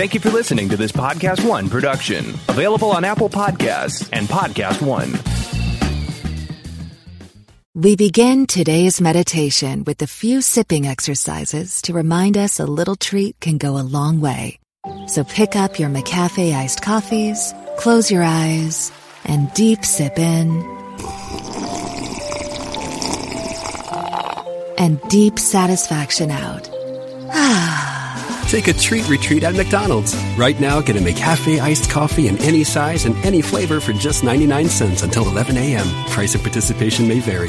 Thank you for listening to this Podcast One production, available on Apple Podcasts and Podcast One. We begin today's meditation with a few sipping exercises to remind us a little treat can go a long way. So pick up your McCafe iced coffees, close your eyes, and deep sip in. And deep satisfaction out. Ah. Take a treat retreat at McDonald's. Right now, get a McCafe iced coffee in any size and any flavor for just 99 cents until 11 a.m. Price of participation may vary.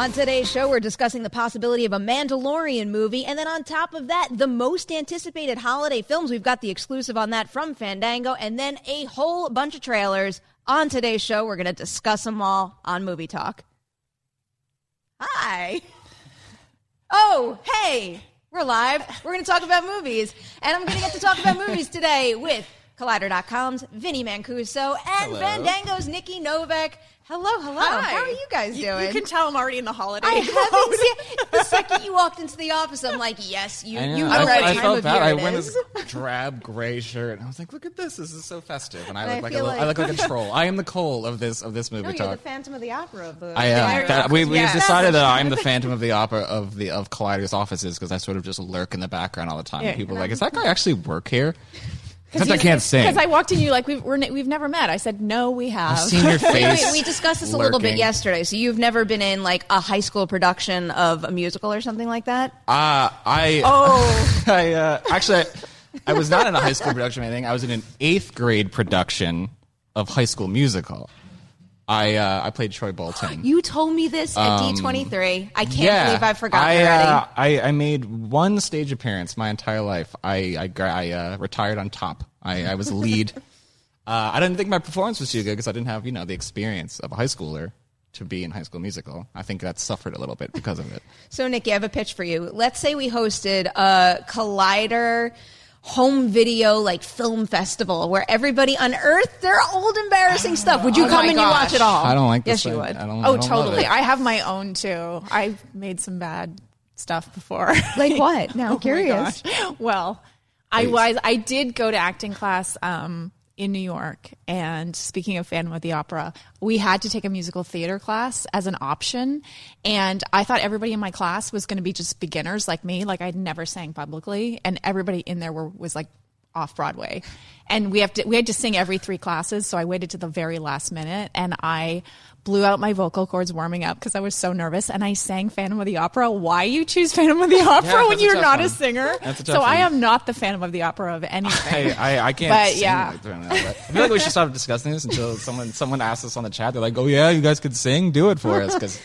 On today's show, we're discussing the possibility of a Mandalorian movie. And then on top of that, the most anticipated holiday films. We've got the exclusive on that from Fandango, and then a whole bunch of trailers. On today's show, we're going to discuss them all on Movie Talk. Hi. Oh, hey. We're live. We're going to talk about movies. And I'm going to get to talk about movies today with Collider.com's Vinnie Mancuso and Fandango's Nikki Novak. Hello, hello. Hi. How are you guys You- doing? You, can tell I'm already in the holiday. I haven't seen the second you walked into the office. I'm like, yes, you. I know. You know I, what I time felt of bad. I went is. this drab gray shirt, and I was like, "Look at this! This is so festive." And I And I look like, a feel little, I look like a troll. I am the Cole of this of this movie No, you're talk. the Phantom of the Opera of the. I am. That, we we Yeah. decided that I'm the Phantom of the Opera of the of Collider's offices because I sort of just lurk in the background all the time. Yeah. and people are like, "Is that guy actually work here?" Except I can't sing. Because I walked in, you like we've we're, ne- we've never met. I said no, we have. I've seen your face. Wait, we discussed this a little bit lurking. yesterday. So you've never been in like a high school production of a musical or something like that? Uh, I Oh. I uh, actually I, I was not in a high school production or anything. I was in an eighth grade production of High School Musical. I uh, I played Troy Bolton. You told me this at D23. I can't Um, yeah, believe I've forgotten I, already. uh, I I made one stage appearance my entire life. I I, I uh, retired on top. I, I was a lead. uh, I didn't think my performance was too good because I didn't have you know the experience of a high schooler to be in High School Musical. I think that suffered a little bit because of it. So, Nikki, I have a pitch for you. Let's say we hosted a Collider home video like film festival where everybody unearthed their old embarrassing stuff. Would you Oh come my and you watch it all? I don't like this. Yes, you thing. would. I don't, I oh, don't totally. I have my own too. I've made some bad stuff before. Like what? Now I'm Oh curious. gosh. Well, I was. I did go to acting class um, in New York, and speaking of Phantom of the Opera, we had to take a musical theater class as an option, and I thought everybody in my class was going to be just beginners like me, like I'd never sang publicly, and everybody in there were was like off Broadway, and we have to we had to sing every three classes, so I waited to the very last minute, and I blew out my vocal cords warming up because I was so nervous, and I sang Phantom of the Opera. Why you choose Phantom of the Opera Yeah, when you're not one. a singer? A so I am not the Phantom of the Opera of anything. I, I, I can't. But, sing yeah. like I feel like we should stop discussing this until someone someone asks us on the chat. They're like, "Oh yeah, you guys could sing. Do it for us," because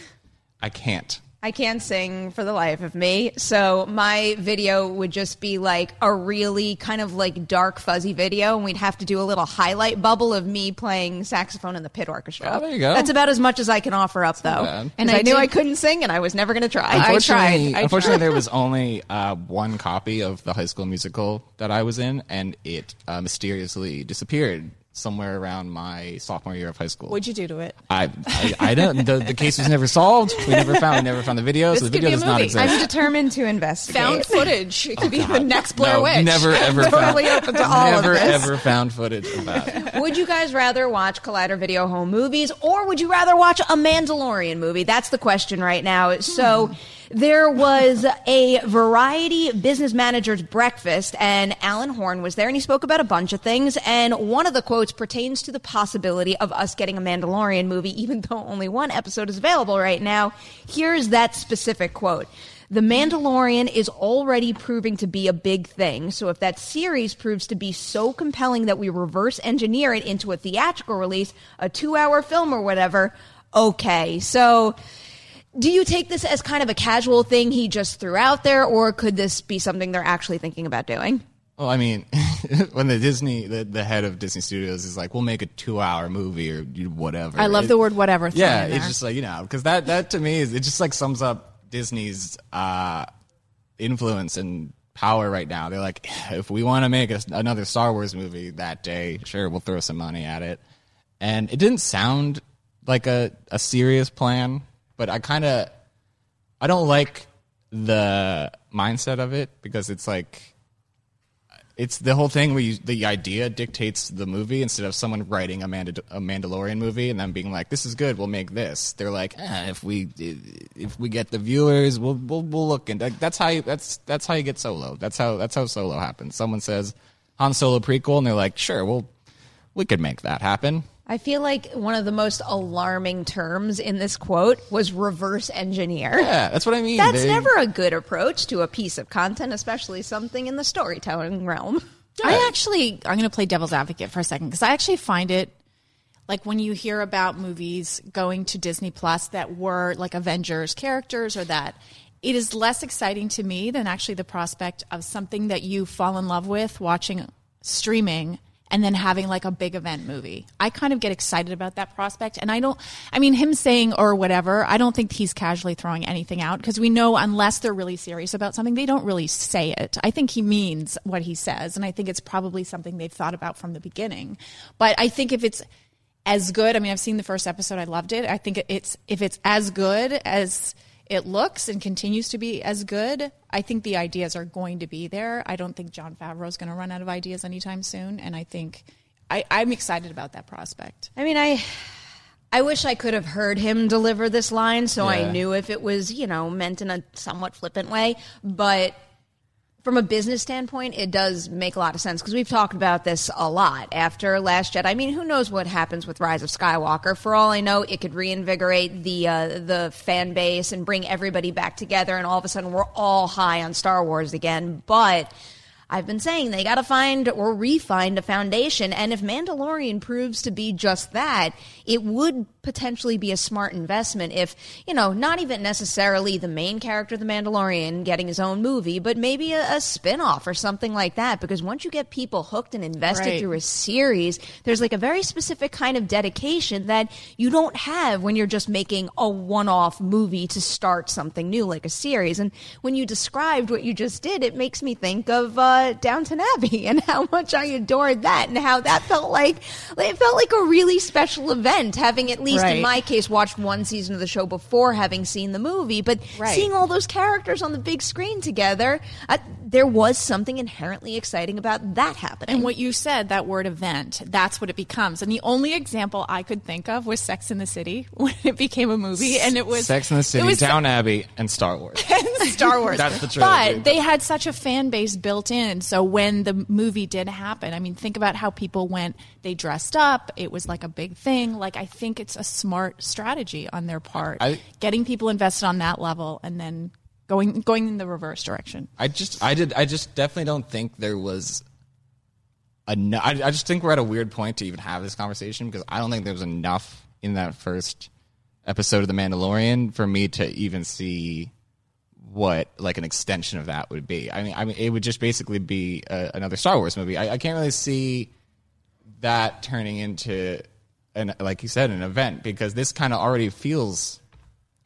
I can't. I can't sing for the life of me. So my video would just be like a really kind of like dark, fuzzy video, and we'd have to do a little highlight bubble of me playing saxophone in the pit orchestra. Oh, there you go. That's about as much as I can offer up, though. And I I, knew did- I couldn't sing, and I was never going to try. I Unfortunately, tried. I unfortunately, tried. there was only uh, one copy of the High School Musical that I was in, and it uh, mysteriously disappeared somewhere around my sophomore year of high school. What'd you do to it? I, I, I don't. The, the case was never solved. We never found. We never found the video, so This the could video be a does not exist. I'm determined to investigate. Found footage. It could be oh, the next Blair no, Witch. never ever Totally found. open to all of never this. ever found footage of that. Would you guys rather watch Collider Video Home movies or would you rather watch a Mandalorian movie? That's the question right now. So there was a variety business managers breakfast and Alan Horn was there and he spoke about a bunch of things and one of the quotes pertains to the possibility of us getting a Mandalorian movie even though only one episode is available right now. Here's that specific quote. The Mandalorian is already proving to be a big thing. So if that series proves to be so compelling that we reverse engineer it into a theatrical release, a two hour film or whatever, okay. So do you take this as kind of a casual thing he just threw out there, or could this be something they're actually thinking about doing? Well, I mean, when the Disney, the, the head of Disney Studios is like, "We'll make a two-hour movie or whatever." I love It- the word whatever. Yeah, it's just like you know, because that that to me is it just like sums up Disney's uh, influence and power right now. They're like, if we want to make a, another Star Wars movie that day, sure, we'll throw some money at it. And it didn't sound like a a serious plan, but I kind of I don't like the mindset of it because it's like it's the whole thing where you, the idea dictates the movie instead of someone writing a, a Mandalorian movie and then being like, "This is good, we'll make this." They're like, eh, "If we if we get the viewers, we'll we'll, we'll look." And that's how you, that's that's how you get Solo. That's how that's how Solo happens. Someone says Han Solo prequel, and they're like, "Sure, well, we could make that happen." I feel like one of the most alarming terms in this quote was reverse engineer. Yeah, that's what I mean. That's They- never a good approach to a piece of content, especially something in the storytelling realm. I actually, I'm going to play devil's advocate for a second because I actually find it like when you hear about movies going to Disney Plus that were like Avengers characters or that, it is less exciting to me than actually the prospect of something that you fall in love with watching streaming and then having like a big event movie. I kind of get excited about that prospect. And I don't, I mean, him saying or whatever, I don't think he's casually throwing anything out because we know unless they're really serious about something, they don't really say it. I think he means what he says. And I think it's probably something they've thought about from the beginning. But I think if it's, as good. I mean, I've seen the first episode. I loved it. I think it's if it's as good as it looks and continues to be as good, I think the ideas are going to be there. I don't think Jon Favreau is going to run out of ideas anytime soon, and I think I, I'm excited about that prospect. I mean, I I wish I could have heard him deliver this line so I knew if it was, you know, meant in a somewhat flippant way, but from a business standpoint, it does make a lot of sense because we've talked about this a lot after Last Jedi. I mean, who knows what happens with Rise of Skywalker? For all I know, it could reinvigorate the uh, the fan base and bring everybody back together, and all of a sudden we're all high on Star Wars again. But I've been saying they got to find or re-find a foundation, and if Mandalorian proves to be just that, it would potentially be a smart investment. If you know, not even necessarily the main character, the Mandalorian, getting his own movie, but maybe a, a spin-off or something like that. Because once you get people hooked and invested Right. through a series, there's like a very specific kind of dedication that you don't have when you're just making a one-off movie to start something new, like a series. And when you described what you just did, it makes me think of uh, Downton Abbey and how much I adored that, and how that felt like it felt like a really special event. Having at least in Right. my case watched one season of the show before having seen the movie, but Right. seeing all those characters on the big screen together, uh, there was something inherently exciting about that happening. And what you said, that word event, that's what it becomes. And the only example I could think of was Sex in the City when it became a movie, and it was Sex in the City, was Down Abbey, and Star Wars. Star Wars. That's the trilogy. But they had such a fan base built in. So when the movie did happen, I mean, think about how people went, they dressed up. It was like a big thing. Like, I think it's a smart strategy on their part. I- getting people invested on that level and then going, going in the reverse direction. I just, I did, I just definitely don't think there was. Enough, I, I just think we're at a weird point to even have this conversation because I don't think there was enough in that first episode of The Mandalorian for me to even see what like an extension of that would be. I mean, I mean, it would just basically be a, another Star Wars movie. I, I can't really see that turning into an like you said an event because this kind of already feels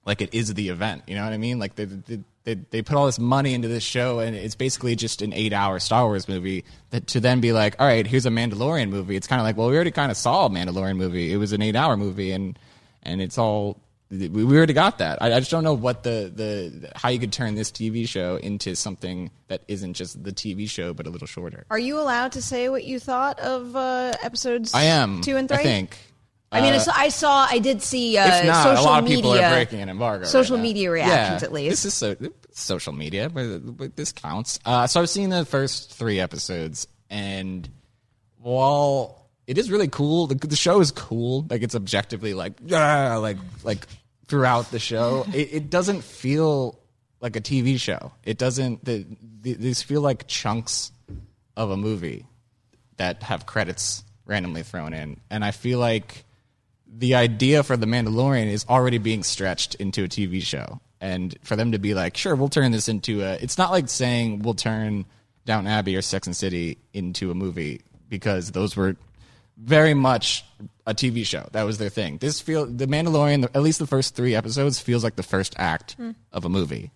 like it is the event. You know what I mean? Like they they, they, they put all this money into this show, and it's basically just an eight-hour Star Wars movie. That to then be like, all right, here's a Mandalorian movie. It's kind of like, well, we already kind of saw a Mandalorian movie. It was an eight-hour movie, and and it's all we we already got that. I, I just don't know what the the how you could turn this TV show into something that isn't just the TV show, but a little shorter. Are you allowed to say what you thought of uh, episodes? I am two and three. I think. I mean, I Uh, saw, I saw, I did see uh, not, social a lot of media. people are breaking an embargo. Social right media reactions, Yeah, at least. This is so, social media, but, but this counts. Uh, so I've seen the first three episodes, and while it is really cool, the, the show is cool. Like it's objectively like yeah, like like throughout the show, it, it doesn't feel like a TV show. It doesn't. The, the, these feel like chunks of a movie that have credits randomly thrown in, and I feel like the idea for the Mandalorian is already being stretched into a TV show, and for them to be like, sure, we'll turn this into a. It's not like saying we'll turn Downton Abbey or Sex and City into a movie because those were very much a TV show. That was their thing. This feel the Mandalorian, at least the first three episodes, feels like the first act hmm. of a movie.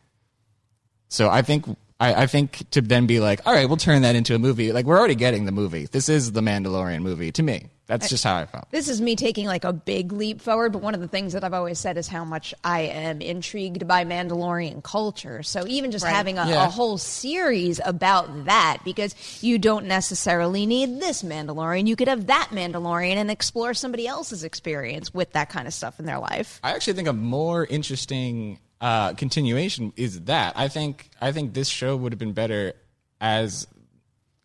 So I think I, I think to then be like, all right, we'll turn that into a movie. Like we're already getting the movie. This is the Mandalorian movie to me. That's just how I felt. This is me taking like a big leap forward, but one of the things that I've always said is how much I am intrigued by Mandalorian culture. So even just having a, Yeah. a whole series about that, because you don't necessarily need this Mandalorian. You could have that Mandalorian and explore somebody else's experience with that kind of stuff in their life. I actually think a more interesting uh, continuation is that. I think I think this show would have been better as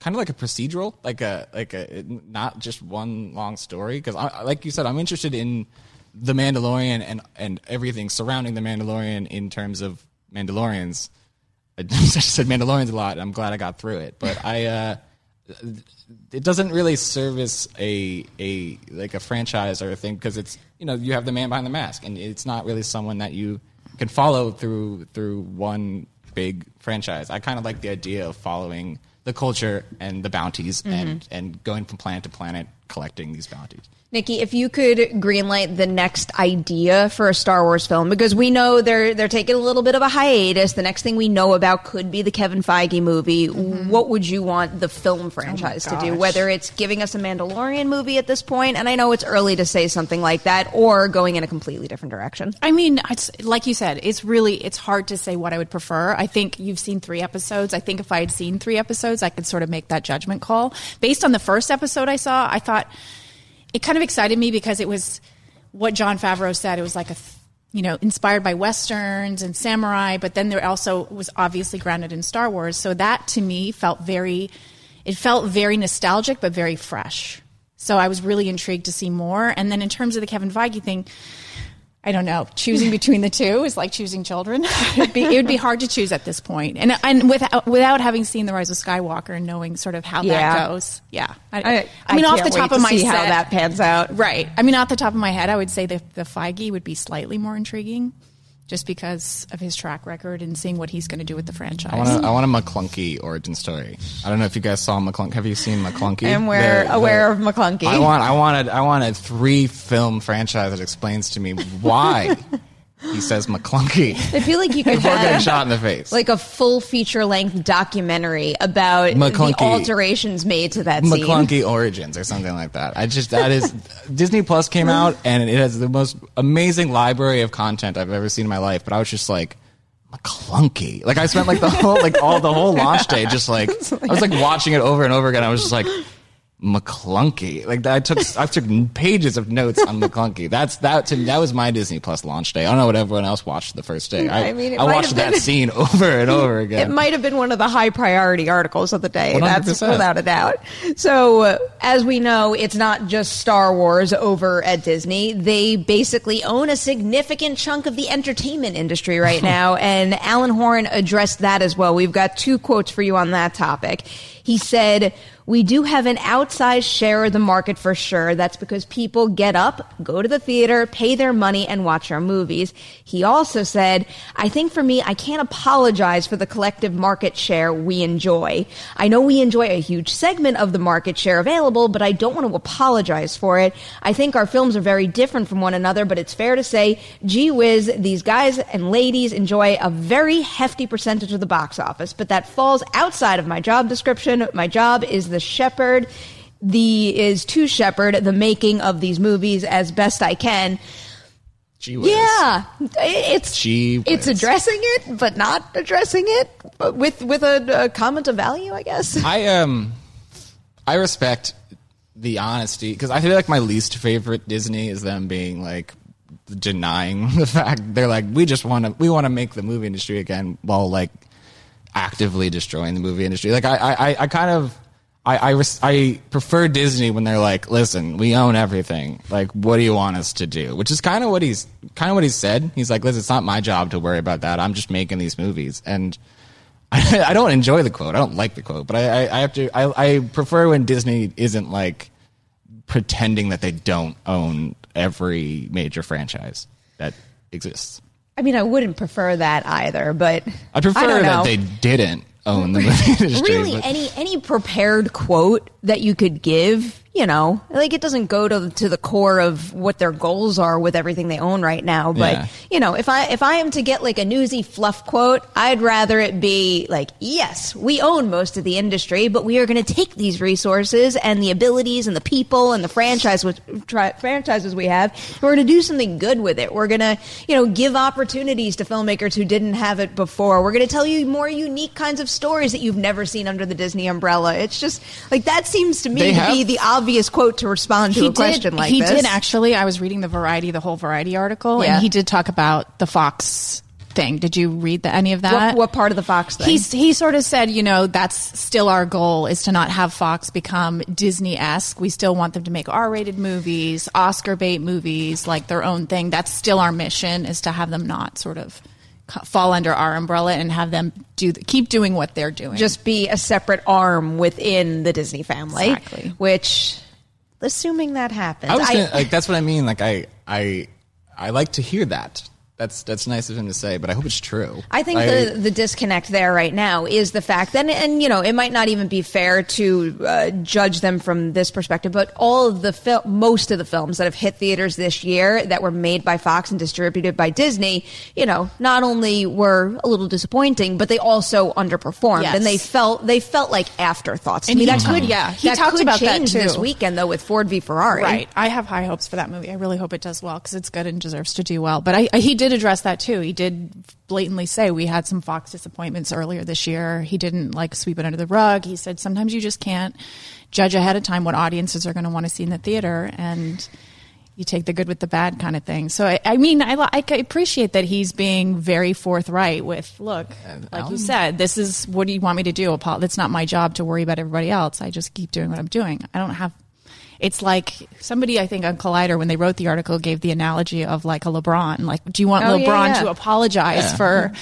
kind of like a procedural, like a like a not just one long story. Because like you said, I'm interested in the Mandalorian and and everything surrounding the Mandalorian in terms of Mandalorians. I just said Mandalorians a lot. I'm glad I got through it, but I. Uh, it doesn't really service a a like a franchise or a thing because it's you know you have the man behind the mask and it's not really someone that you can follow through through one big franchise. I kind of like the idea of following the culture and the bounties and mm-hmm. and going from planet to planet collecting these bounties. Nikki, if you could greenlight the next idea for a Star Wars film, because we know they're they're taking a little bit of a hiatus. The next thing we know about could be the Kevin Feige movie. Mm-hmm. What would you want the film oh franchise to do? Whether it's giving us a Mandalorian movie at this point, and I know it's early to say something like that, or going in a completely different direction. I mean, it's like you said, it's really it's hard to say what I would prefer. I think you've seen three episodes. I think if I had seen three episodes, I could sort of make that judgment call based on the first episode I saw. I thought it kind of excited me because it was what Jon Favreau said. It was like a you know inspired by westerns and samurai, but then there also was obviously grounded in Star Wars. So that to me felt very, it felt very nostalgic but very fresh. So I was really intrigued to see more. And then in terms of the Kevin Feige thing. I don't know. Choosing between the two is like choosing children. It'd be, it would be hard to choose at this point, and and without without having seen the Rise of Skywalker and knowing sort of how Yeah. that goes. Yeah, I, I- I mean, I off the top of my see how that pans out. right? I mean, off the top of my head, I would say the the Feige would be slightly more intriguing, just because of his track record and seeing what he's going to do with the franchise. I want a, I want a Maclunkey origin story. I don't know if you guys saw Maclunkey. Have you seen Maclunkey? I am aware, The- aware the- of Maclunkey. I want I want a, I want a three film franchise that explains to me why he says Maclunkey I feel like you could before getting have shot in the face. like a full feature length documentary about Maclunkey. the alterations made to that scene. Maclunkey Origins or something like that. I just that is Disney Plus came out and it has the most amazing library of content I've ever seen in my life. But I was just like Maclunkey. Like I spent like the whole like all the whole launch day just like I was like watching it over and over again. I was just like Maclunkey. Like I took I took pages of notes on Maclunkey. That's that to that was my Disney Plus launch day. I don't know what everyone else watched the first day. I, I mean, I watched have that scene over and over again. It might have been one of the high priority articles of the day. That's 100%. without a doubt. So, uh, as we know, it's not just Star Wars over at Disney. They basically own a significant chunk of the entertainment industry right now, and Alan Horn addressed that as well. We've got two quotes for you on that topic. He said, we do have an outsized share of the market for sure. That's because people get up, go to the theater, pay their money, and watch our movies. He also said, I think for me, I can't apologize for the collective market share we enjoy. I know we enjoy a huge segment of the market share available, but I don't want to apologize for it. I think our films are very different from one another, but it's fair to say, gee whiz, these guys and ladies enjoy a very hefty percentage of the box office, but that falls outside of my job description. My job is the shepherd. The is to shepherd the making of these movies as best I can. Yeah, it's Gee it's whiz. addressing it, but not addressing it with with a, a comment of value, I guess. I um, I respect the honesty because I feel like my least favorite Disney is them being like denying the fact they're like we just want to we want to make the movie industry again while like actively destroying the movie industry. Like I, I- I kind of. I, I, res- I prefer Disney when they're like, listen, we own everything. Like, what do you want us to do? Which is kind of what he's kind of what he said. He's like, listen, it's not my job to worry about that. I'm just making these movies, and I, I don't enjoy the quote. I don't like the quote, but I, I, I have to. I, I prefer when Disney isn't like pretending that they don't own every major franchise that exists. I mean, I wouldn't prefer that either, but I prefer don't that they didn't own the movie industry. really but- any any prepared quote that you could give you know like it doesn't go to to the core of what their goals are with everything they own right now but Yeah. you know if i if i am to get like a newsy fluff quote i'd rather it be like yes we own most of the industry but we are going to take these resources and the abilities and the people and the franchise which, tri- franchises we have and we're going to do something good with it. We're going to you know give opportunities to filmmakers who didn't have it before. We're going to tell you more unique kinds of stories that you've never seen under the disney umbrella. It's just like that seems to me They to have- be the obvious quote to respond to a question like he this did actually. I was reading the Variety, the whole Variety article, Yeah. and he did talk about the Fox thing. Did you read the, any of that? what, what part of the fox thing He's, he sort of said, you know, that's still our goal is to not have Fox become Disney esque. We still want them to make R rated movies, Oscar bait movies, like their own thing. That's still our mission is to have them not sort of fall under our umbrella and have them do the, keep doing what they're doing. just be a separate arm within the Disney family. Exactly. Which, assuming that happens, I was gonna, like that's what I mean. Like I I I like to hear that. That's that's nice of him to say, but I hope it's true. I think the the disconnect there right now is the fact that, and you know, it might not even be fair to uh, judge them from this perspective, but all of the fil- most of the films that have hit theaters this year that were made by Fox and distributed by Disney, you know, not only were a little disappointing, but they also underperformed, Yes. and they felt they felt like afterthoughts. To And me, he that talked- could yeah, he that talked could about that change this weekend though with Ford v Ferrari. Right. I have high hopes for that movie. I really hope it does well because it's good and deserves to do well. But I, I, he did address that too. He did blatantly say we had some Fox disappointments earlier this year. He didn't like sweep it under the rug. He said sometimes you just can't judge ahead of time what audiences are going to want to see in the theater and you take the good with the bad kind of thing. So I, I mean, I, I appreciate that he's being very forthright with, look, like you um, said, this is what do you want me to do? It's not my job to worry about everybody else. I just keep doing what I'm doing. I don't have. It's like somebody I think on Collider when they wrote the article gave the analogy of like a LeBron. Like, do you want Oh, LeBron yeah. to apologize for?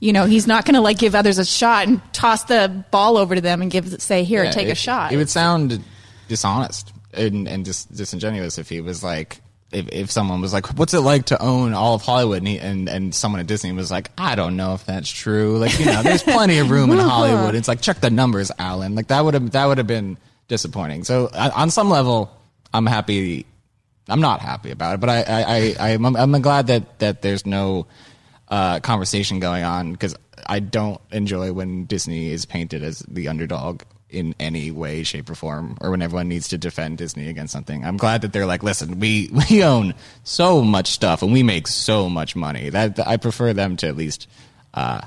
You know, he's not going to like give others a shot and toss the ball over to them and give say here, Yeah, take it, a shot. It would sound dishonest and, and dis- disingenuous if he was like, if, if someone was like, "What's it like to own all of Hollywood?" and, he, and and someone at Disney was like, "I don't know if that's true." Like you know, there's plenty of room in Hollywood. It's like check the numbers, Alan. Like that would have that would have been disappointing. So on some level, I'm happy. I'm not happy about it, but I I, I I'm, I'm glad that that there's no uh, conversation going on because I don't enjoy when Disney is painted as the underdog in any way, shape, or form, or when everyone needs to defend Disney against something. I'm glad that they're like, listen, we we own so much stuff and we make so much money. That I prefer them to at least uh,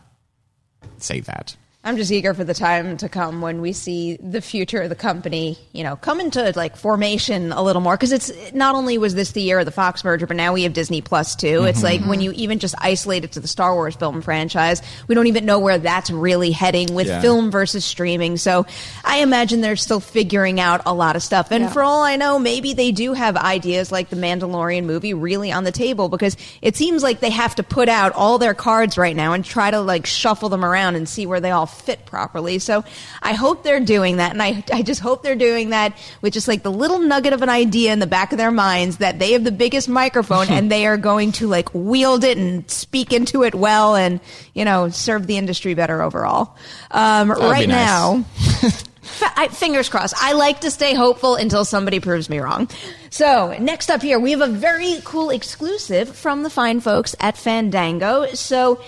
say that. I'm just eager for the time to come when we see the future of the company, you know, come into like formation a little more. Because it's not only was this the year of the Fox merger, but now we have Disney Plus too. It's mm-hmm. like when you even just isolate it to the Star Wars film franchise, we don't even know where that's really heading with Yeah. film versus streaming. So I imagine they're still figuring out a lot of stuff. And Yeah. for all I know, maybe they do have ideas like the Mandalorian movie really on the table because it seems like they have to put out all their cards right now and try to like shuffle them around and see where they all fit properly. So I hope they're doing that. And I, I just hope they're doing that with just like the little nugget of an idea in the back of their minds that they have the biggest microphone and they are going to like wield it and speak into it well and, you know, serve the industry better overall. Um, right nice. now, I, fingers crossed. I like to stay hopeful until somebody proves me wrong. So, next up here, we have a very cool exclusive from the fine folks at Fandango. So,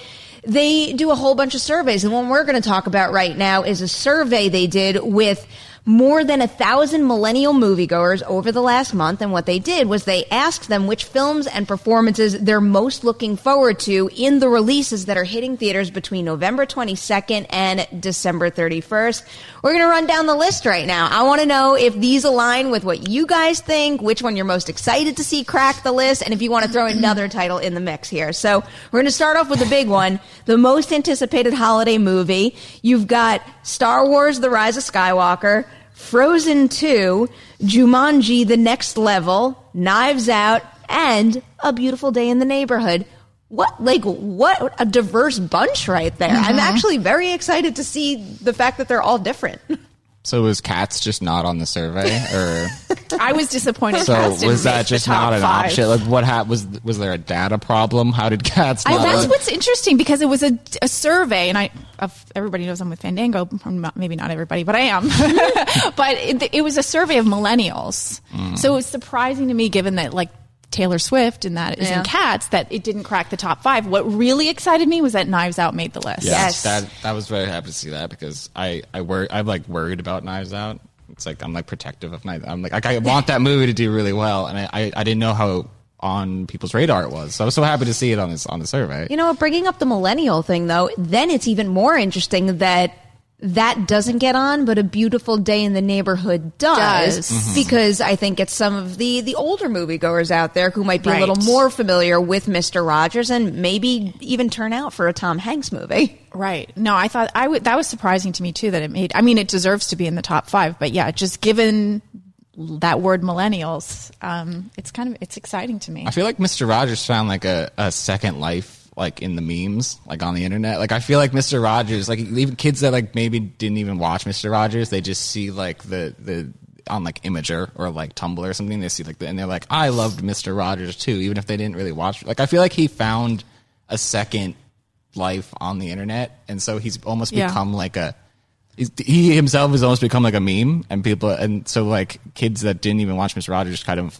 they do a whole bunch of surveys, and one we're going to talk about right now is a survey they did with more than a thousand millennial moviegoers over the last month. And what they did was they asked them which films and performances they're most looking forward to in the releases that are hitting theaters between November 22nd and December 31st. We're going to run down the list right now. I want to know if these align with what you guys think, which one you're most excited to see crack the list, and if you want to throw another title in the mix here. So we're going to start off with the big one, the most anticipated holiday movie. You've got Star Wars The Rise of Skywalker, Frozen 2, Jumanji The Next Level, Knives Out, and A Beautiful Day in the Neighborhood. What, like, what a diverse bunch right there. I'm mm-hmm. actually very excited to see the fact that they're all different. So was Cats just not on the survey, or I was disappointed. so Cats was that just not an five. option? Like, what hap- was was there a data problem? How did Cats? I, that's what's interesting because it was a, a survey, and I of, everybody knows I'm with Fandango. not- Maybe not everybody, but I am. but it, it was a survey of millennials, Mm. so it was surprising to me, given that like Taylor Swift and that is Yeah. in Cats, that it didn't crack the top five. What really excited me was that Knives Out made the list. Yes. that that was very happy to see that because I I worry I'm like worried about Knives Out. It's like I'm like protective of Knives. I'm like I, I want that movie to do really well, and I, I I didn't know how on people's radar it was. So I was so happy to see it on this on the survey. You know, bringing up the millennial thing, though, then it's even more interesting that that doesn't get on, but a beautiful day in the neighborhood does, Does. Mhm. because I think it's some of the the older moviegoers out there who might be Right. a little more familiar with Mister Rogers and maybe even turn out for a Tom Hanks movie. Right. No, I thought I would. That was surprising to me too. That it made. I mean, it deserves to be in the top five. But yeah, just given that word millennials, um, it's kind of it's exciting to me. I feel like Mr. Rogers found like a, a second life like in the memes, like on the internet. Like I feel like Mr. Rogers, like even kids that like maybe didn't even watch Mr. Rogers, they just see like the the on like Imgur or like Tumblr or something, they see like the, and they're like, I loved Mr. Rogers too, even if they didn't really watch. Like I feel like he found a second life on the internet, and so he's almost Yeah. become like a. He himself has almost become like a meme, and people, and so like kids that didn't even watch Mr. Rogers kind of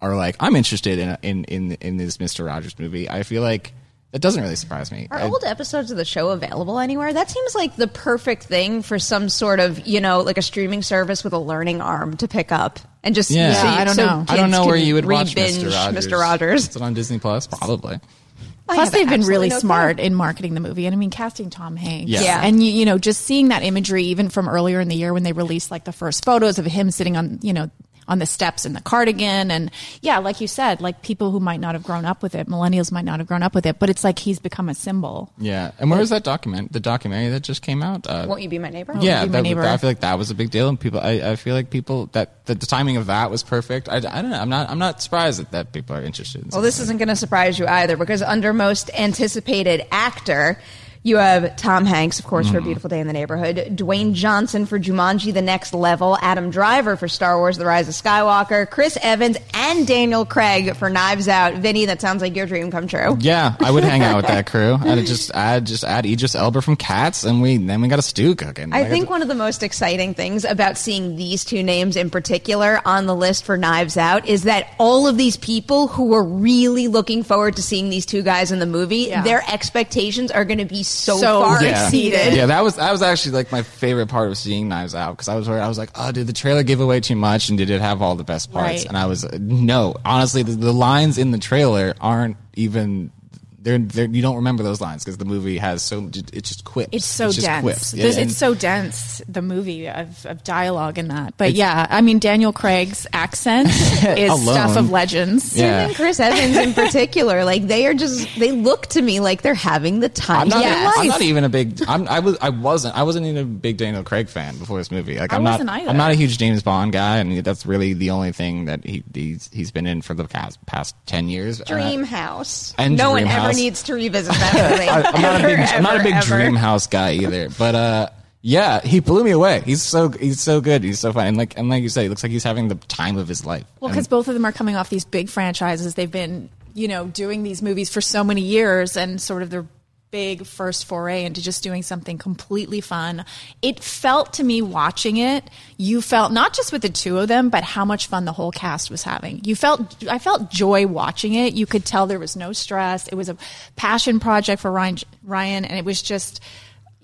are like, I'm interested in in in in this Mister Rogers movie. I feel like that doesn't really surprise me. Are I- old episodes of the show available anywhere? That seems like the perfect thing for some sort of, you know, like a streaming service with a learning arm to pick up and just Yeah. so Yeah, I don't so know. I don't know where you would watch Mister Rogers. Mr. Rogers. Is it on Disney Plus? Probably. I Plus, they've been really no smart clue. in marketing the movie, and I mean, casting Tom Hanks. Yeah. Yeah. and you, you know, just seeing that imagery even from earlier in the year when they released like the first photos of him sitting on, you know, on the steps in the cardigan, and yeah, like you said, like people who might not have grown up with it, millennials might not have grown up with it, but it's like he's become a symbol. Yeah. And where was that document? The documentary that just came out? Uh, Won't you be my neighbor? yeah, Be My that, Neighbor. I feel like that was a big deal, and people. I, I feel like people that the, the timing of that was perfect. I, I don't know. I'm not. I'm not surprised that, that people are interested. In Well, this isn't going to surprise you either because under most anticipated actor, you have Tom Hanks, of course, for Mm-hmm. A Beautiful Day in the Neighborhood, Dwayne Johnson for Jumanji The Next Level, Adam Driver for Star Wars The Rise of Skywalker, Chris Evans, and Daniel Craig for Knives Out. Vinnie, that sounds like your dream come true. Yeah, I would hang out with that crew. I'd just add just add Idris Elba from Cats, and we then we got a stew cooking. I Like, think one of the most exciting things about seeing these two names in particular on the list for Knives Out is that all of these people who were really looking forward to seeing these two guys in the movie, Yeah. their expectations are going to be so, So far Yeah. exceeded. Yeah, that was that was actually like my favorite part of seeing Knives Out because I was where I was like, oh, did the trailer give away too much and did it have all the best parts? Right. And I was uh, no, honestly, the, the lines in the trailer aren't even. They're, they're, you don't remember those lines because the movie has so it's just quips. It's so just dense. quips. This- and- it's so dense. The movie of, of dialogue in that, but yeah, I mean Daniel Craig's accent is Alone. stuff of legends. Yeah. Him and Chris Evans in particular, like they are just they look to me like they're having the time I'm not. of their Yes. I'm not even a big. I'm, I was. I wasn't. I wasn't even a big Daniel Craig fan before this movie. Like I I'm wasn't not. either. I'm not a huge James Bond guy, and that's really the only thing that he he's, he's been in for the past, past ten years. And I- Dream House. And no one Dream ever House. needs to revisit that movie. I, I'm not a big. Ever, I'm not a big ever, Dream. House guy either. But uh, yeah, he blew me away. He's so he's so good. He's so fun. And like and like you say, it looks like he's having the time of his life. Well, because both of them are coming off these big franchises. They've been, you know, doing these movies for so many years and sort of their big first foray into just doing something completely fun. It felt to me watching it, you felt not just with the two of them, but how much fun the whole cast was having. You felt, I felt joy watching it. You could tell there was no stress. It was a passion project for Rian, Rian and it was just,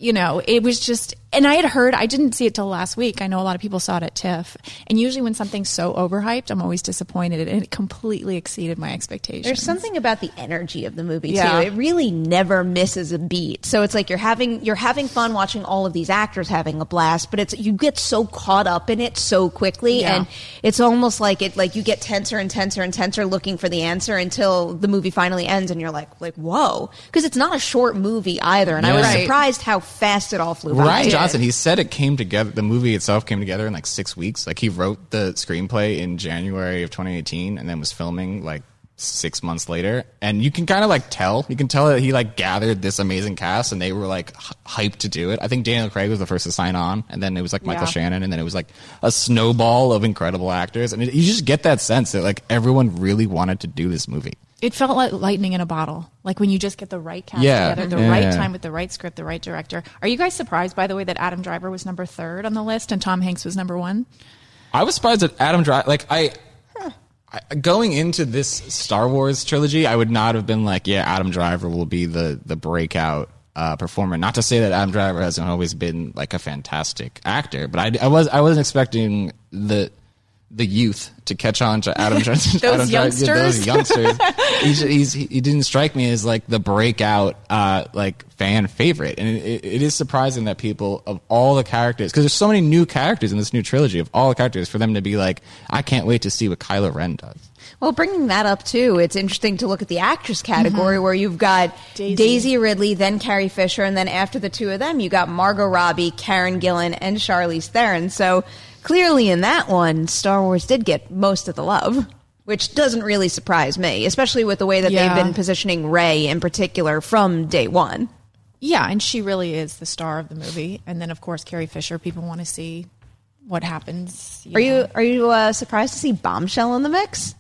you know, it was just, and I had heard, I didn't see it till last week. I know a lot of people saw it at TIFF. And usually when something's so overhyped, I'm always disappointed. And it completely exceeded my expectations. There's something about the energy of the movie Yeah. too. It really never misses a beat. So it's like you're having you're having fun watching all of these actors having a blast, but it's you get so caught up in it so quickly Yeah. and it's almost like it like you get tenser and tenser and tenser looking for the answer until the movie finally ends and you're like like whoa because it's not a short movie either and I was Right. surprised how fast it all flew by. Rian Johnson, he said it came together. The movie itself came together in like six weeks. Like he wrote the screenplay in January of 2018, and then was filming like six months later, and you can kind of like tell. You can tell that he like gathered this amazing cast, and they were like h- hyped to do it. I think Daniel Craig was the first to sign on, and then it was like Michael Yeah. Shannon, and then it was like a snowball of incredible actors, and it, you just get that sense that like everyone really wanted to do this movie. It felt like lightning in a bottle. Like when you just get the right cast Yeah. together, the Yeah. right time with the right script, the right director. Are you guys surprised, by the way, that Adam Driver was number third on the list and Tom Hanks was number one? I was surprised that Adam Driver, like I, I, going into this Star Wars trilogy, I would not have been like, yeah, Adam Driver will be the the breakout uh, performer. Not to say that Adam Driver hasn't always been like a fantastic actor, but I, I was I wasn't expecting the the youth to catch on to Adam Driver. Those Adam Dri- yeah, youngsters? those youngsters. he's, he's, he didn't strike me as like the breakout uh, like fan favorite, and it, it is surprising that people of all the characters, because there's so many new characters in this new trilogy of all the characters, for them to be like, I can't wait to see what Kylo Ren does. Well, bringing that up too, it's interesting to look at the actress category where you've got Daisy. Daisy. Ridley, then Carrie Fisher, and then after the two of them, you got Margot Robbie, Karen Gillan, and Charlize Theron. So clearly, in that one, Star Wars did get most of the love, which doesn't really surprise me, especially with the way that Yeah. they've been positioning Rey in particular from day one. Yeah, and she really is the star of the movie. And then, of course, Carrie Fisher. People want to see what happens. Are know. you are you uh, surprised to see Bombshell in the mix?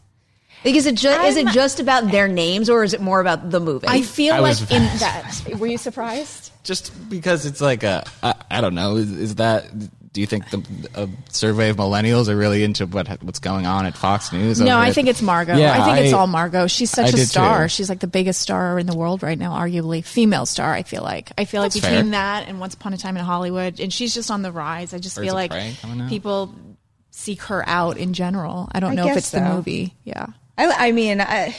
Like, is it just is it just about their names, or is it more about the movie? I feel I like in that. Were you surprised? Just because it's like a, I, I don't know, is, is that? Do you think the a survey of millennials are really into what what's going on at Fox News? No, I at- think it's Margot. Yeah, I think it's all Margot. She's such a star. too. She's like the biggest star in the world right now, arguably female star. I feel like. I feel like between fair. that and Once Upon a Time in Hollywood, and she's just on the rise. I just Birds feel like Prey coming out. people seek her out in general. I don't I know if guess it's the movie. Yeah. I, I mean, I,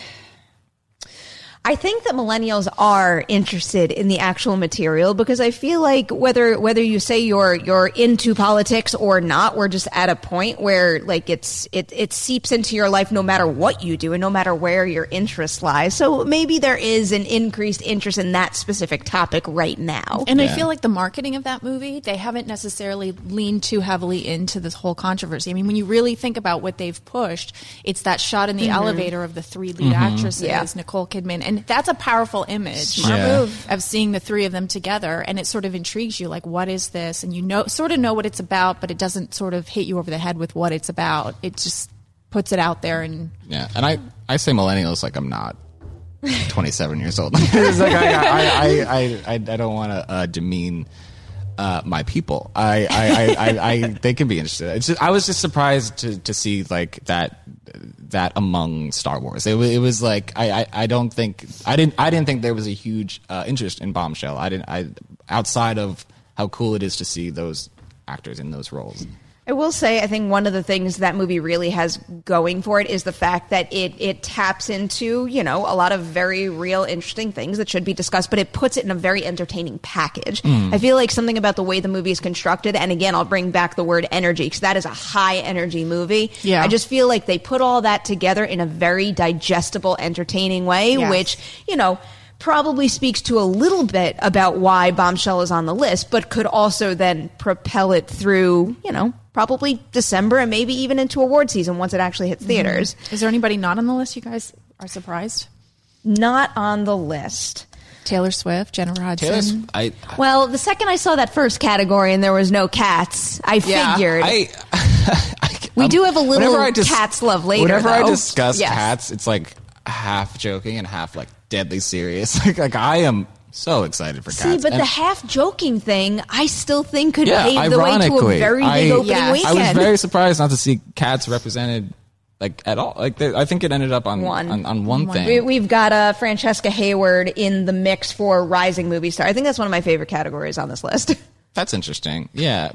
I think that millennials are interested in the actual material because I feel like whether whether you say you're you're into politics or not, we're just at a point where like it's it it seeps into your life no matter what you do and no matter where your interest lies. So maybe there is an increased interest in that specific topic right now. And I feel like the marketing of that movie, they haven't necessarily leaned too heavily into this whole controversy. I mean, when you really think about what they've pushed, it's that shot in the mm-hmm. elevator of the three lead mm-hmm. actresses, Yeah. Nicole Kidman, and that's a powerful image Smart Yeah. move. of seeing the three of them together, and it sort of intrigues you, like, what is this? And you know, sort of know what it's about, but it doesn't sort of hit you over the head with what it's about. It just puts it out there and Yeah, and I, I say millennials like I'm not 27 years old. It's like I, I, I, I, I, I don't want to uh, demean uh, my people. I, I, I, I, I, they can be interested. Just, I was just surprised to, to see like that that among Star Wars. It, it was like I, I, I don't think I didn't I didn't think there was a huge uh, interest in Bombshell. I didn't I outside of how cool it is to see those actors in those roles. I will say, I think one of the things that movie really has going for it is the fact that it it taps into you know a lot of very real, interesting things that should be discussed, but it puts it in a very entertaining package. Hmm. I feel like something about the way the movie is constructed, and again, I'll bring back the word energy because that is a high energy movie. Yeah. I just feel like they put all that together in a very digestible, entertaining way, Yes. which you know probably speaks to a little bit about why Bombshell is on the list, but could also then propel it through, you know, probably December and maybe even into award season once it actually hits mm-hmm. theaters. is there anybody not on the list you guys are surprised? Not on the list. Taylor Swift, Jennifer Hudson. Taylor's, I, Well, the second I saw that first category and there was no cats, I Yeah. figured. I, We do have a little whenever dis- cats love later, Whenever I though. discuss Yes. cats, it's like half joking and half like deadly serious. like, like I am so excited for cats. See, but And the half joking thing, I still think could Yeah, pave the way to a very big I- opening Yes. weekend. I was very surprised not to see cats represented like at all. Like they, I think it ended up on One. on, on one, thing. We, we've got uh, Francesca Hayward in the mix for Rising Movie Star. I think that's one of my favorite categories on this list. That's interesting. Yeah.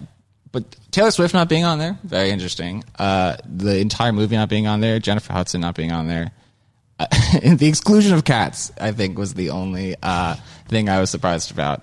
But Taylor Swift not being on there, very interesting. Uh, the entire movie not being on there, Jennifer Hudson not being on there. Uh, and the exclusion of cats, I think, was the only uh, thing I was surprised about.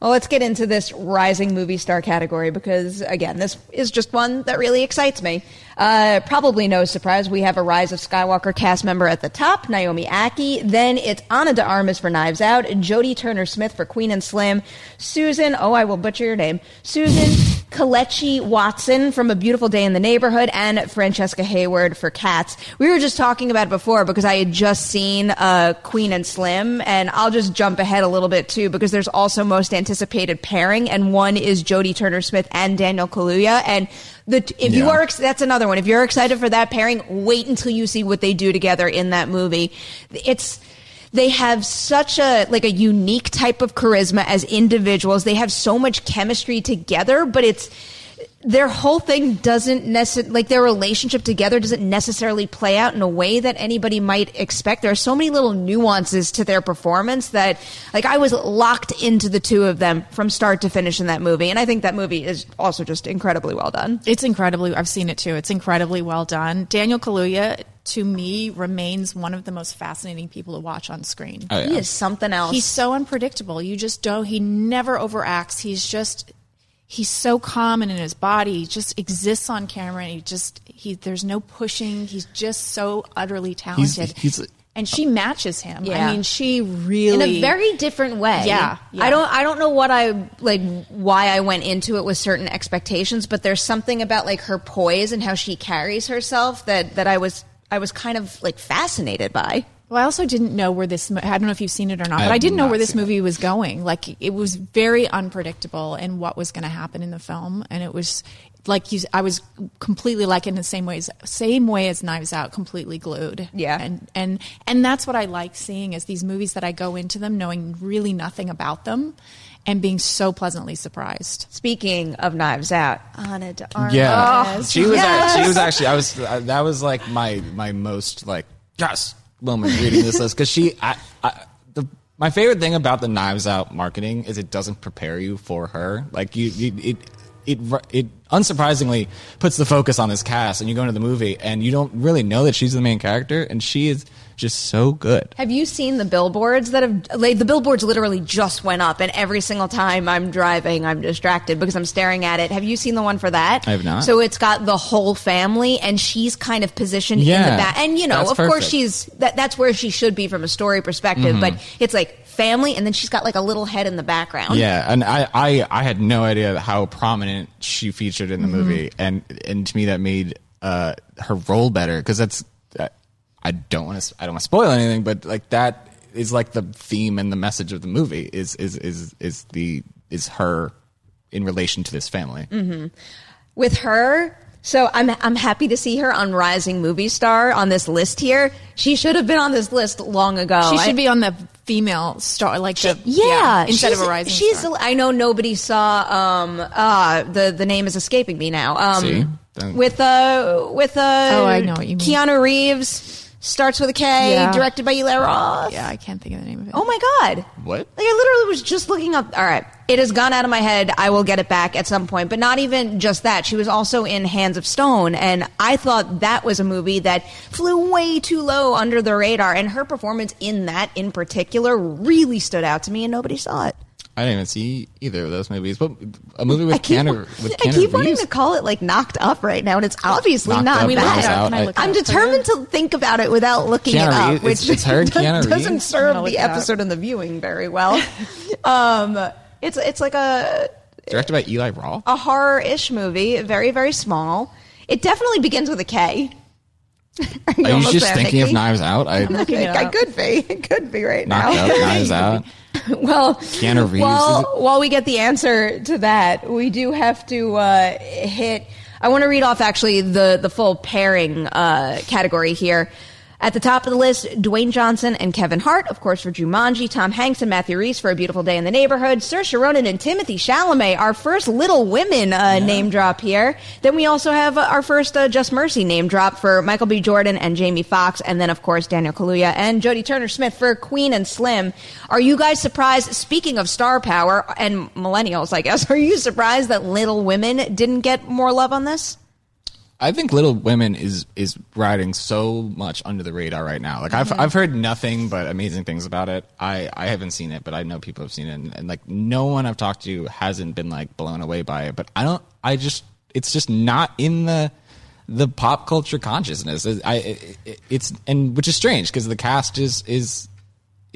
Well, let's get into this rising movie star category because, again, this is just one that really excites me. Uh, probably no surprise, we have a Rise of Skywalker cast member at the top, Naomi Ackie. Then it's Ana de Armas for Knives Out, Jodie Turner Smith for Queen and Slim, Susan, oh, I will butcher your name, Susan Kelechi Watson from A Beautiful Day in the Neighborhood and Francesca Hayward for Cats. We were just talking about it before because I had just seen uh, Queen and Slim, and I'll just jump ahead a little bit too because there's also most anticipated pairing, and one is Jodie Turner Smith and Daniel Kaluuya, and the if you are that's another one. If you're excited for that pairing, wait until you see what they do together in that movie. It's they have such a like a unique type of charisma as individuals. They have so much chemistry together, but it's their whole thing doesn't necessarily like their relationship together doesn't necessarily play out in a way that anybody might expect. There are so many little nuances to their performance that like I was locked into the two of them from start to finish in that movie, and I think that movie is also just incredibly well done. It's incredibly. I've seen it too. It's incredibly well done. Daniel Kaluuya, to me, remains one of the most fascinating people to watch on screen. Oh, yeah. He is something else. He's so unpredictable. You just don't. He never overacts. He's just. He's so calm and in his body. He just exists on camera. And he just. He. There's no pushing. He's just so utterly talented. he's- and she matches him. Yeah. I mean, she really in a very different way. Yeah, yeah. I don't I don't know what I like why I went into it with certain expectations, but there's something about like her poise and how she carries herself that that I was I was kind of like fascinated by. Well, I also didn't know where this. I don't know if you've seen it or not, I but I didn't know where this seen it. movie was going. Like it was very unpredictable and what was going to happen in the film, and it was like you. I was completely like in the same ways, same way as Knives Out, completely glued. Yeah. and and and that's what I like seeing is these movies that I go into them knowing really nothing about them, and being so pleasantly surprised. Speaking of Knives Out, Ana de Armas. Yeah, she was. Yes. act- she was actually. I was. Uh, that was like my my most like yes moment reading this list because she. I, I, the my favorite thing about the Knives Out marketing is it doesn't prepare you for her. Like you, you it. It, it unsurprisingly puts the focus on this cast, and you go into the movie, and you don't really know that she's the main character, and she is just so good. Have you seen the billboards that have like the billboards literally just went up and every single time I'm driving I'm distracted because I'm staring at it. Have you seen the one for that? I have not. So it's got the whole family and she's kind of positioned in the back. And you know, of course perfect. Mm-hmm. she's that that's where she should be from a story perspective, but it's like family and then she's got like a little head in the background. Yeah, and I, I, I had no idea how prominent she featured in the Mm-hmm. movie, and and to me that made uh, her role better because that's uh, I don't want to I don't want to spoil anything, but like that is like the theme and the message of the movie is is is is the is her in relation to this family. Mm-hmm. with her. So I'm I'm happy to see her on Rising Movie Star on this list here. She should have been on this list long ago. She I- should be on the female star, like the yeah, instead of a rising She's. star. I know nobody saw. Um. Uh. The the name is escaping me now. Um. See? With uh. With uh. Oh, I know what you mean. Keanu Reeves starts with a K. Yeah. Directed by Eli Roth. Yeah, I can't think of the name of it. Oh my god. What? Like I literally was just looking up. All right, it has gone out of my head. I will get it back at some point. But not even just that. She was also in Hands of Stone, and I thought that was a movie that flew way too low under the radar. And her performance in that, in particular, really stood out to me, and nobody saw it. I didn't even see either of those movies, but a movie with I keep, Keanu I Keanu keep wanting to call it like knocked up right now, and it's obviously Knocked not Up, that. look it Knives up? Out. I, I'm determined to think about it without looking Keanu it up, Reeves- which it's- it's her, Keanu doesn't serve the look it up. episode and the viewing very well. um, it's it's like a directed by Eli Roth. a horror ish movie, very very small. It definitely begins with a K. Are Are you just there, thinking of Knives Out? I looking it I could be. It could be right knocked now. up Knives Out. well, Keanu Reeves, While, while we get the answer to that, we do have to uh, hit. I want to read off actually the the full pairing uh, category here. At the top of the list, Dwayne Johnson and Kevin Hart, of course, for Jumanji, Tom Hanks and Matthew Rhys for A Beautiful Day in the Neighborhood, Saoirse Ronan and Timothée Chalamet, our first Little Women uh, name drop here. Then we also have uh, our first uh, Just Mercy name drop for Michael B. Jordan and Jamie Foxx, and then, of course, Daniel Kaluuya and Jodie Turner Smith for Queen and Slim. Are you guys surprised, speaking of star power and millennials, I guess, are you surprised that Little Women didn't get more love on this? I think Little Women is is riding so much under the radar right now. Like I've mm-hmm. I've heard nothing but amazing things about it. I I haven't seen it, but I know people have seen it, and, and like no one I've talked to hasn't been like blown away by it. But I don't. I just it's just not in the the pop culture consciousness. I it- it's and which is strange because the cast is is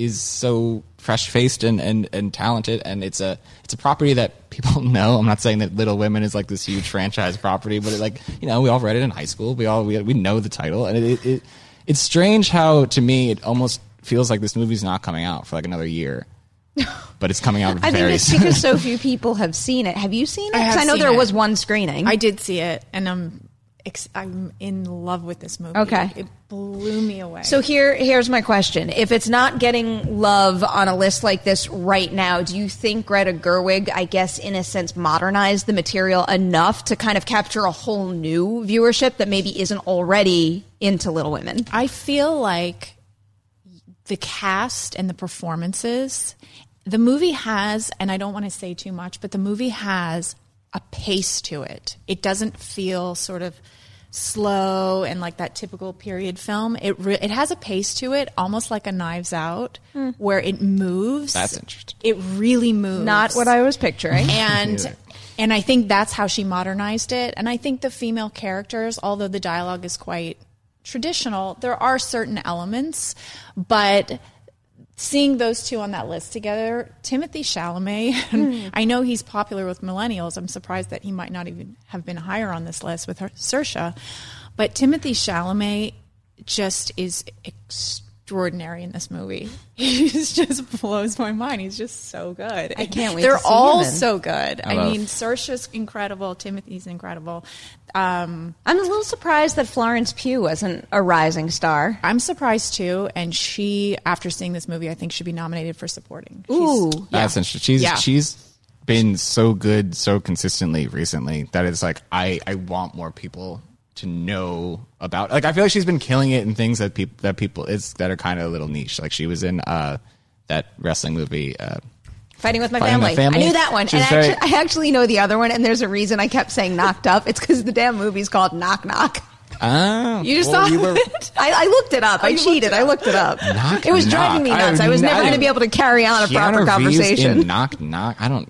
is so fresh faced and, and, and talented and it's a it's a property that people know. I'm not saying that Little Women is like this huge franchise property, but it, like you know we all read it in high school. We all we, we know the title and it, it, it it's strange how to me it almost feels like this movie's not coming out for like another year. But it's coming out I think it's soon. because so few people have seen it. Have you seen it? I 'Cause have I know seen there it. was one screening. I did see it, and I'm ex- I'm in love with this movie. Okay. it blew me away. So here, here's my question: If it's not getting love on a list like this right now, do you think Greta Gerwig, I guess, in a sense, modernized the material enough to kind of capture a whole new viewership that maybe isn't already into Little Women? I feel like the cast and the performances, the movie has, and I don't want to say too much, but the movie has a pace to it. It doesn't feel sort of slow and like that typical period film. It re- it has a pace to it, almost like a Knives Out, hmm. where it moves. That's interesting. It really moves. Not what I was picturing. and and I think that's how she modernized it. And I think the female characters, although the dialogue is quite traditional, there are certain elements, but seeing those two on that list together, Timothée Chalamet, and hmm. I know he's popular with millennials. I'm surprised that he might not even have been higher on this list with her, Saoirse, but Timothée Chalamet just is extraordinary in this movie. He just blows my mind. He's just so good. I can't wait They're to see all him so good. I, love- mean, Saoirse's incredible. Timothée's incredible. Um, I'm a little surprised that Florence Pugh wasn't a rising star. I'm surprised too. And she, after seeing this movie, I think should be nominated for supporting. She's- Ooh. That's interesting. She's Yeah. she's been so good so consistently recently that it's like I I want more people to know about. Like I feel like she's been killing it in things that people that people is that are kind of a little niche. Like she was in uh that wrestling movie. Uh, Fighting with my Fighting family. Family. I knew that one. She's and very- actually, I actually know the other one, and there's a reason I kept saying knocked up. It's because the damn movie's called Knock Knock. oh, You just well, saw you were- it? I, I looked it up. I you looked cheated. it I looked it up. Knock it was Knock. driving me nuts. I, was never going to be able to carry on a proper Keanu Reeves conversation. in Knock Knock. I don't.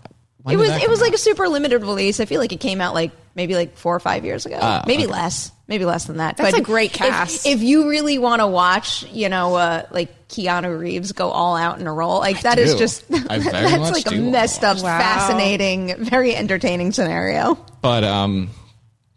It was it was like a super limited release. I feel like it came out like maybe like four or five years ago, Ah, maybe okay. less, maybe less than that. That's But a great cast. If, you really want to watch, you know, uh, like Keanu Reeves go all out in a role, like that is do. just I very that's much like a do wanna messed up. Wow. fascinating, very entertaining scenario. but um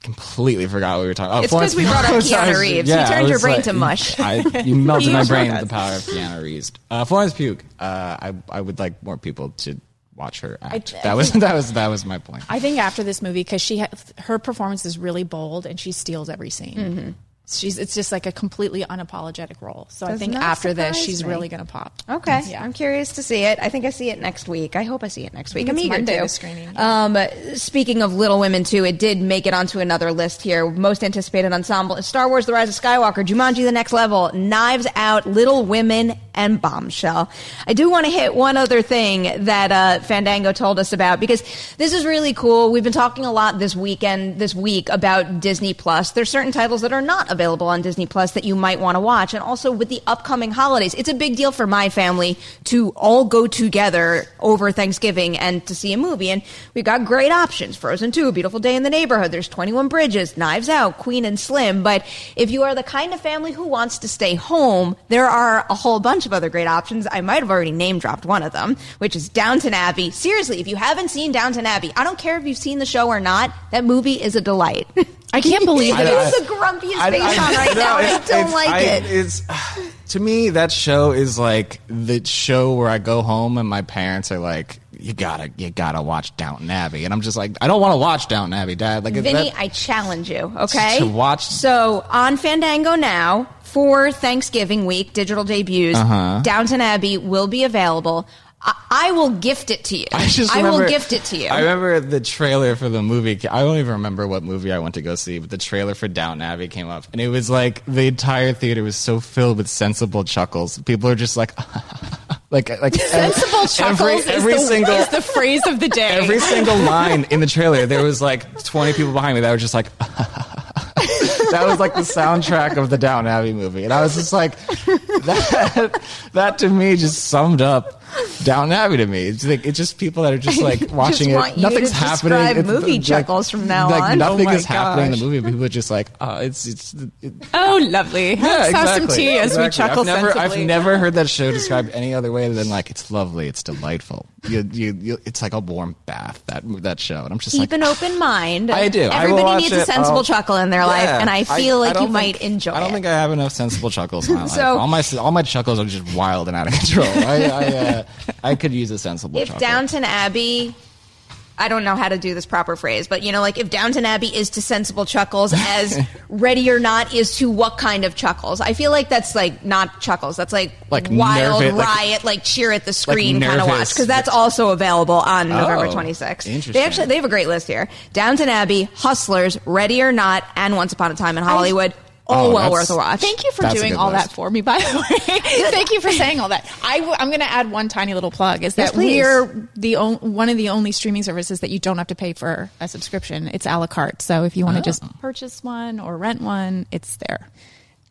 completely forgot what we were talking. Oh, It's 'cause Florence we brought up Keanu I was- Reeves. You turned your brain like- to mush. I, you melted my brain with the power of Keanu Reeves. Uh, Florence Pugh. Uh, I I would like more people to watch her act. I that was that was that was my point. I think after this movie, because she ha- her performance is really bold and she steals every scene. Mm-hmm. She's it's just like a completely unapologetic role. So I think after this, she's me. really going to pop. Okay, Yeah. I'm curious to see it. I think I see it next week. I hope I see it next week. I'm eager to. Um, speaking of Little Women too, it did make it onto another list here. Most anticipated ensemble: Star Wars: The Rise of Skywalker, Jumanji: The Next Level, Knives Out, Little Women, and Bombshell. I do want to hit one other thing that uh, Fandango told us about because this is really cool. We've been talking a lot this weekend, this week about Disney Plus. There's certain titles that are not available on Disney Plus that you might want to watch, and also with the upcoming holidays, it's a big deal for my family to all go together over Thanksgiving and to see a movie. And we've got great options: Frozen Two, Beautiful Day in the Neighborhood. There's 21 Bridges, Knives Out, Queen and Slim. But if you are the kind of family who wants to stay home, there are a whole bunch of other great options. I might have already name dropped one of them, which is Downton Abbey. Seriously, if you haven't seen Downton Abbey, I don't care if you've seen the show or not. That movie is a delight. I can't believe it it. is the grumpiest face on right now. and I don't like I- it. It's to me that show is like the show where I go home and my parents are like, "You gotta, you gotta watch Downton Abbey," and I'm just like, "I don't want to watch Downton Abbey, Dad." Like, Vinnie, that- I challenge you, okay? To watch- So on Fandango now for Thanksgiving week, digital debuts, Uh-huh. Downton Abbey will be available. I, I will gift it to you. I just will gift it to you. I remember the trailer for the movie. I don't even remember what movie I went to go see, but the trailer for Downton Abbey came up, and it was like the entire theater was so filled with sensible chuckles. People are just like, like, like Sensible chuckles every, every the, single. is the phrase of the day. Every single line in the trailer, there was like 20 people behind me that were just like, that was like the soundtrack of the Downton Abbey movie. And I was just like, that, that to me just summed up Downton Abbey to me. It's like it's just people that are just like watching want it. Nothing's happening. It's, movie like- chuckles from now like, on. Nothing Oh my is happening in the movie. People are just like, oh, it's it's. It, Oh, lovely. Let's have some tea as we chuckle I've never, sensibly. I've never heard that show described any other way than like it's lovely, it's delightful. You, you, you, it's like a warm bath that that show, and I'm just Keep like, an open mind. I do. Everybody watch needs a sensible I'll- chuckle in their life, and I feel like don't you might think- enjoy I don't it. think I have enough sensible chuckles in my life. So- all my all my chuckles are just wild and out of control. I I, uh, I could use a sensible if chuckle. Downton Abbey, I don't know how to do this proper phrase, but you know, like if Downton Abbey is to sensible chuckles as Ready or Not is to what kind of chuckles? I feel like that's like not chuckles. That's like, Like wild nervous- riot, like, cheer at the screen kind of watch because that's also available on November Oh, 26th. They actually they have a great list here: Downton Abbey, Hustlers, Ready or Not, and Once Upon a Time in Hollywood. all Oh, oh, well worth a watch. Thank you for doing all list. that for me, by the way. Thank you for saying all that. I w- I'm going to add one tiny little plug is that please. we're the on- one of the only streaming services that you don't have to pay for a subscription. It's a la carte. So if you want to oh. just purchase one or rent one, it's there.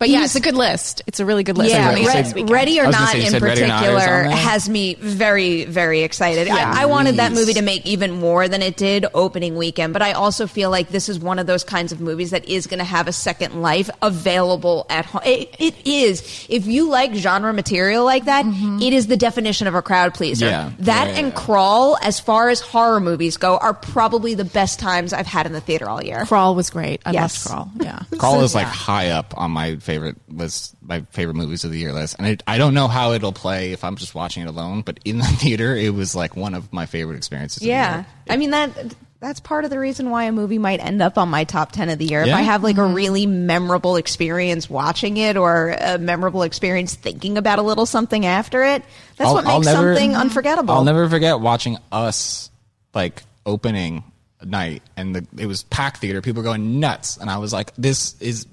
But yeah, it's a good list. It's a really good list. Yeah, coming Re- Ready or Not say, in said Not particular has me very, very excited. Yeah. I, I wanted that movie to make even more than it did opening weekend, but I also feel like this is one of those kinds of movies that is going to have a second life available at home. It, it is. If you like genre material like that, mm-hmm. it is the definition of a crowd pleaser. Yeah. That Yeah, yeah, and. Crawl, as far as horror movies go, are probably the best times I've had in the theater all year. Crawl was great. I Yes. loved Crawl. Yeah. Crawl is like high up on my favorite list, my favorite movies of the year list, and it, I don't know how it'll play if I'm just watching it alone. But in the theater, it was like one of my favorite experiences. of the Yeah. I mean that that's part of the reason why a movie might end up on my top 10 of the year. If I have like a mm-hmm. really memorable experience watching it or a memorable experience thinking about a little something after it, that's I'll- what makes never- something unforgettable. I'll never forget watching us like opening night, and the, it was packed theater. People were going nuts, and I was like, "This is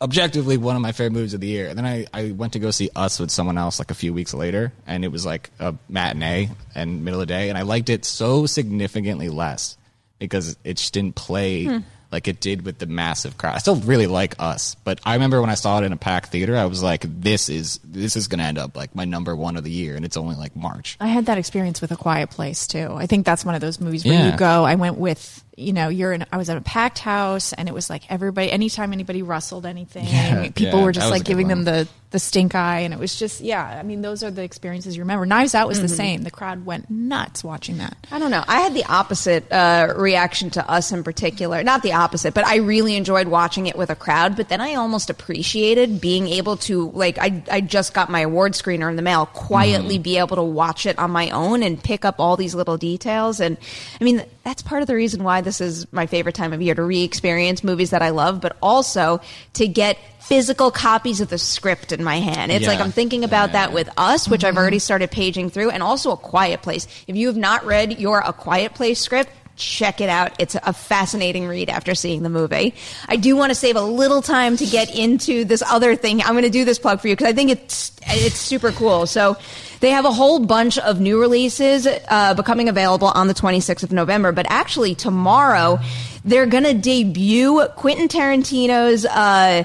objectively one of my favorite movies of the year." And then I, I went to go see Us with someone else like a few weeks later, and it was like a matinee and middle of the day, and I liked it so significantly less because it just didn't play. Hmm. Like it did with the massive crowd. I still really like Us, but I remember when I saw it in a packed theater, I was like, "This is this is going to end up like my number one of the year," and it's only like March. I had that experience with A Quiet Place too. I think that's one of those movies where Yeah. you go. I went with you know you're in. I was at a packed house and it was like everybody. Anytime anybody rustled anything, Yeah, people yeah, were just like giving one. them the the stink eye, and it was just yeah. I mean, those are the experiences you remember. Knives Out was the same. The crowd went nuts watching that. I don't know. I had the opposite uh, reaction to us in particular. Not the opposite, but I really enjoyed watching it with a crowd. But then I almost appreciated being able to, like, I, I just got my award screener in the mail, quietly be able to watch it on my own and pick up all these little details. And I mean, that's part of the reason why this is my favorite time of year to re experience movies that I love, but also to get physical copies of the script in my hand. It's Yeah. like I'm thinking about Yeah, that with Us, which I've mm-hmm. already started paging through, and also A Quiet Place. If you have not read your A Quiet Place script, check it out. It's a fascinating read after seeing the movie. I do want to save a little time to get into this other thing. I'm going to do this plug for you because I think it's it's super cool. So they have a whole bunch of new releases uh, becoming available on the 26th of November, but actually tomorrow they're going to debut Quentin Tarantino's. Uh,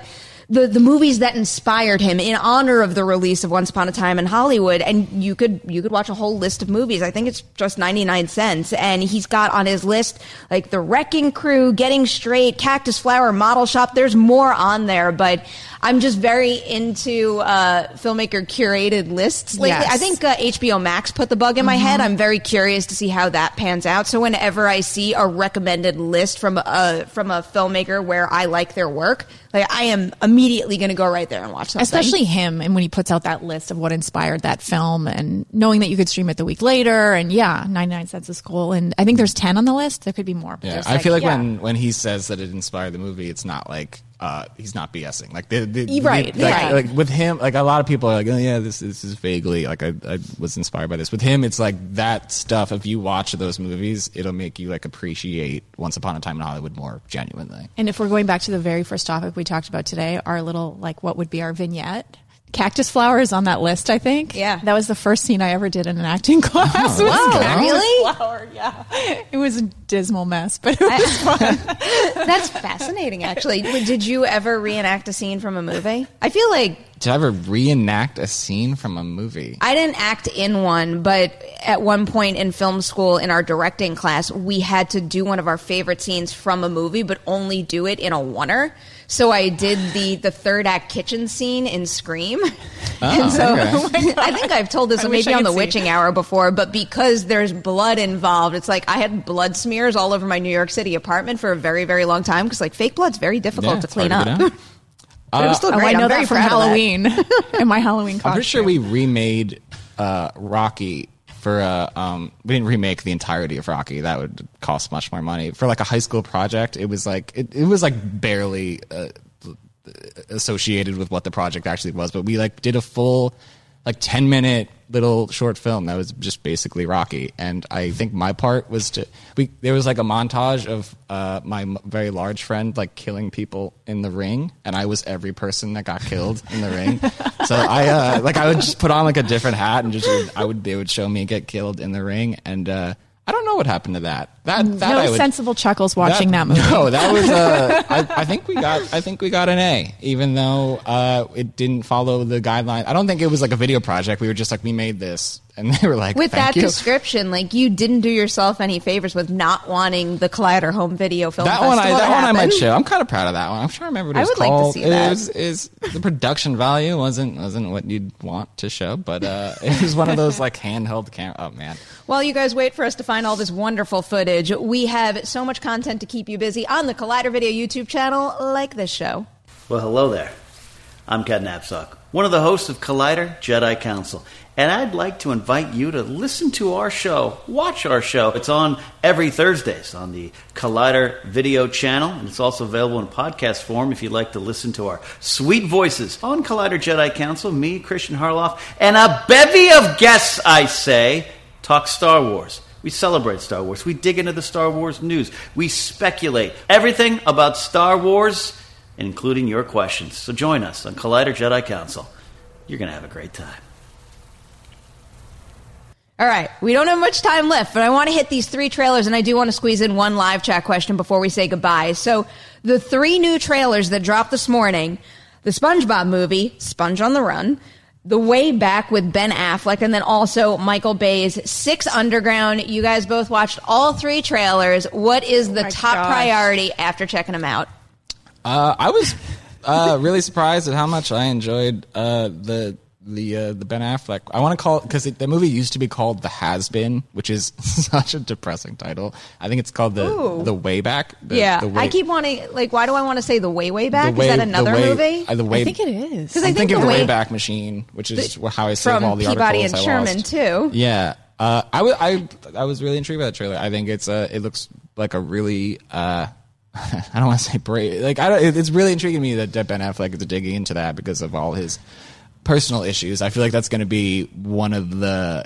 the the movies that inspired him in honor of the release of Once Upon a Time in Hollywood and you could you could watch a whole list of movies. I think it's just 99 cents and he's got on his list like The Wrecking Crew Getting Straight Cactus Flower Model Shop. There's more on there but I'm just very into uh, filmmaker curated lists lately Yes. I think uh, HBO Max put the bug in my head I'm very curious to see how that pans out so whenever I see a recommended list from a from a filmmaker where I like their work like I am immediately going to go right there and watch something. Especially him, and when he puts out that list of what inspired that film, and knowing that you could stream it the week later, and yeah, ninety nine cents is cool. And I think there's ten on the list. There could be more. Yeah, there's I feel like yeah. when when he says that it inspired the movie, it's not like uh, he's not BSing. Like the, the, Right, the- like, right. like with him, like a lot of people are like, oh yeah, this this is vaguely like I, I was inspired by this. With him, it's like that stuff. If you watch those movies, it'll make you like appreciate Once Upon a Time in Hollywood more genuinely. And if we're going back to the very first topic we talked about today, our little like what would be our vignette. Cactus flower is on that list, I think. Yeah. That was the first scene I ever did in an acting class. Oh, was wow. cactus Really? Flower, yeah. It was a dismal mess, but it was fun. That's fascinating, actually. Did you ever reenact a scene from a movie? I feel like Did I ever reenact a scene from a movie? I didn't act in one, but at one point in film school in our directing class, we had to do one of our favorite scenes from a movie, but only do it in a oneer. So I did the the third act kitchen scene in Scream. and so okay. I think I've told this I maybe on the see. witching hour before, but because there's blood involved, it's like I had blood smears all over my New York City apartment for a very, very long time because like fake blood's very difficult Yeah, to clean up. to get out. But it was still Oh. I know I'm that from proud of that. Halloween in my Halloween costume. I'm pretty sure we remade uh, Rocky for uh, um, we didn't remake the entirety of Rocky. That would cost much more money for like a high school project. It was like it, it was like barely uh, associated with what the project actually was, but we like did a full like 10 minute little short film that was just basically Rocky. And I think my part was to, we, there was like a montage of, uh, my very large friend like killing people in the ring. And I was every person that got killed in the ring. So I, uh, like I would just put on like a different hat and just, I would, they would show me get killed in the ring. And, uh, I don't know what happened to that. That, that no would, sensible chuckles watching that, movie. no, that was. Uh, I, I think we got. I think we got an A, even though uh, it didn't follow the guideline. I don't think it was like a video project. We were just like, we made this, and they were like, With Thank that you. description, like you didn't do yourself any favors with not wanting the Collider Home Video Film That one, I, Festival to that one I might happen. show. I'm kind of proud of that one. I'm trying to remember what it I was would like to see It that. was- is the production value wasn't wasn't what you'd want to show, but uh, it was one of those like handheld camera. Oh man, While you guys wait for us to find all this wonderful footage, we have so much content to keep you busy on the Collider Video YouTube channel, like this show. Well, hello there. I'm Ken Napzok, one of the hosts of Collider Jedi Council, and I'd like to invite you to listen to our show, watch our show. It's on every Thursdays on the Collider Video channel, and it's also available in podcast form if you'd like to listen to our sweet voices on Collider Jedi Council, me, Christian Harloff, and a bevy of guests, I say, talk Star Wars. We celebrate Star Wars. We dig into the Star Wars news. We speculate everything about Star Wars, including your questions. So join us on Collider Jedi Council. You're going to have a great time. All right, we don't have much time left, but I want to hit these three trailers, and I do want to squeeze in one live chat question before we say goodbye. So, the three new trailers that dropped this morning the SpongeBob movie, Sponge on the Run, The Way Back with Ben Affleck, and then also Michael Bay's Six Underground. You guys both watched all three trailers. What is oh the my top gosh. priority after checking them out? Uh, I was uh, really surprised at how much I enjoyed uh, the the uh, the Ben Affleck. I want to call it because the movie used to be called The Has Been, which is such a depressing title. I think it's called the Ooh. the Way Back. The, yeah, the way, I keep wanting, like, why do I want to say The Way, Way Back? way, is that the another way- movie? uh, the way, I think it is. Because I I'm think thinking the of the way- Back Machine, which is how I save from all the Peabody and articles I Sherman, lost. too. Yeah, uh, I wa- I I was really intrigued by that trailer. I think it's uh, it looks like a really uh, I don't want to say brave. Like I don't, it's really intriguing me that Ben Affleck is digging into that because of all his personal issues. I feel like that's going to be one of the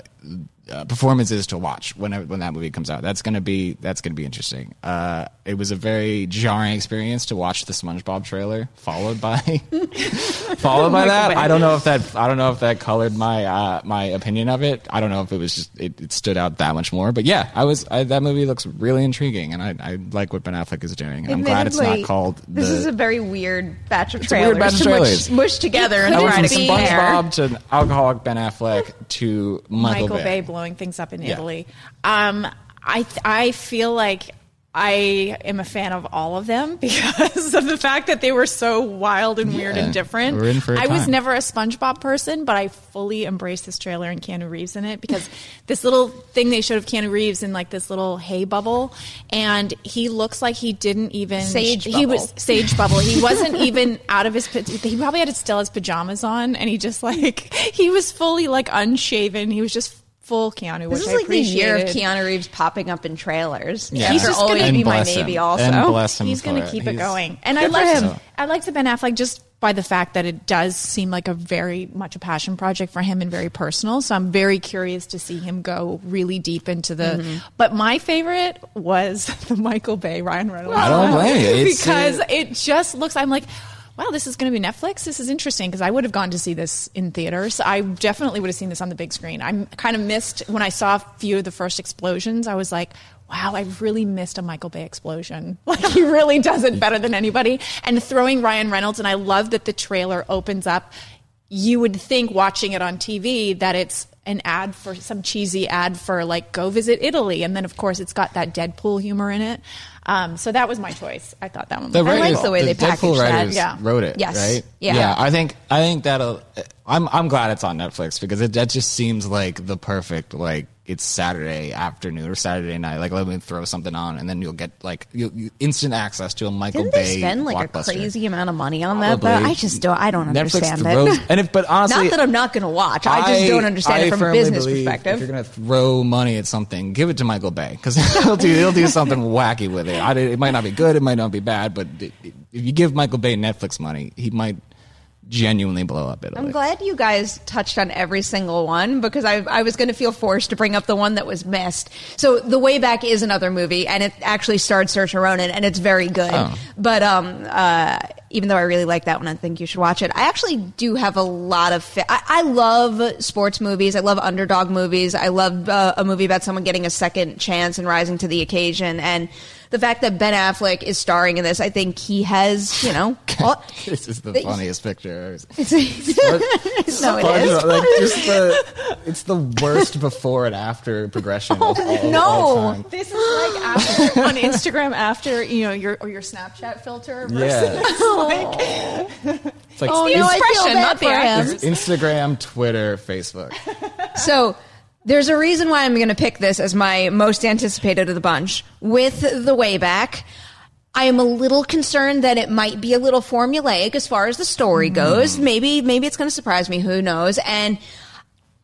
uh, performances to watch when when that movie comes out. That's going to be that's to be interesting. Uh, it was a very jarring experience to watch the SpongeBob trailer followed by followed by that. I don't know if that I don't know if that colored my uh, my opinion of it. I don't know if it was just it, it stood out that much more. But yeah, I was I, that movie looks really intriguing, and I, I like what Ben Affleck is doing. And I'm glad it's not called. This is a very weird batch of trailers weird batch of to trailers. mush, mush together and try to be. SpongeBob to alcoholic Ben Affleck to Michael, Michael Bay. Bay blowing things up in Yeah. Italy. Um, I I feel like I am a fan of all of them because of the fact that they were so wild and weird Yeah, and different. we're in for a I was never a SpongeBob person, but I fully embraced this trailer and Keanu Reeves in it because this little thing they showed of Keanu Reeves in like this little hay bubble, and he looks like he didn't even Sage He bubble. was sage bubble. He wasn't even out of his. He probably had to still his pajamas on, and he just like he was fully like unshaven. He was just full Keanu, which This is I like the year of. Keanu Reeves popping up in trailers. Yeah. He's He's just just gonna- be my bless him. maybe also. And bless him He's going to keep it He's- going, and I like for liked him. I liked the Ben Affleck just by the fact that it does seem like a very much a passion project for him and very personal. So I'm very curious to see him go really deep into the. Mm-hmm. But my favorite was the Michael Bay Ryan Reynolds. I don't blame you. Because uh, it just looks. I'm like. Wow, this is going to be Netflix. This is interesting because I would have gone to see this in theaters. I definitely would have seen this on the big screen. I'm kind of missed when I saw a few of the first explosions. I was like, wow, I really missed a Michael Bay explosion. Like he really does it better than anybody. And throwing Ryan Reynolds, and I love that the trailer opens up. You would think watching it on TV that it's an ad for some cheesy ad for like go visit Italy, and then of course it's got that Deadpool humor in it. Um, so that was my choice. I thought that one. The was I like the way they Deadpool packaged that. writers Yeah. wrote it. Yes. Right. Yeah. I think I think that'll. I'm I'm glad it's on Netflix because it that just seems like the perfect like it's Saturday afternoon or Saturday night. Like let me throw something on and then you'll get like you, you instant access to a Michael Didn't Bay they spend like a crazy amount of money on that? but I just don't. I don't Netflix understand throws, it. and if but honestly, Not that I'm not going to watch. I just don't understand I it from a business perspective. If you're gonna throw money at something, give it to Michael Bay because he'll do he'll do something wacky with it. I, it might not be good, it might not be bad, but it, it- if you give Michael Bay Netflix money, he might genuinely blow up Italy. I'm glad you guys touched on every single one because I, I was going to feel forced to bring up the one that was missed. So The Way Back is another movie, and it actually starred Saoirse Ronan, and it's very good. Oh. But um, uh, even though I really like that one, I think you should watch it. I actually do have a lot of. Fa- I, I love sports movies. I love underdog movies. I love uh, a movie about someone getting a second chance and rising to the occasion. And the fact that Ben Affleck is starring in this, I think he has, you know. all- this is the They- funniest picture. no, it is. like just the, it's the worst before and after progression. of oh, all, no. all. This is like after, on Instagram after you know your or your Snapchat filter. Versus Yeah. like, oh. It's like Oh, the no, I feel expression, bad not the for actors. Instagram, Twitter, Facebook. So there's a reason why I'm going to pick this as my most anticipated of the bunch. With the way back, I am a little concerned that it might be a little formulaic as far as the story hmm. goes. Maybe maybe it's going to surprise me. Who knows? And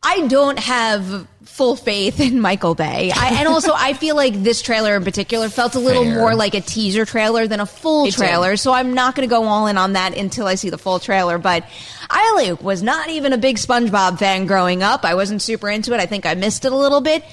I don't have full faith in Michael Bay. I, and also, I feel like this trailer in particular felt a little Fair. more like a teaser trailer than a full It did. trailer. So I'm not going to go all in on that until I see the full trailer. But I was not even a big SpongeBob fan growing up. I wasn't super into it. I think I missed it a little bit.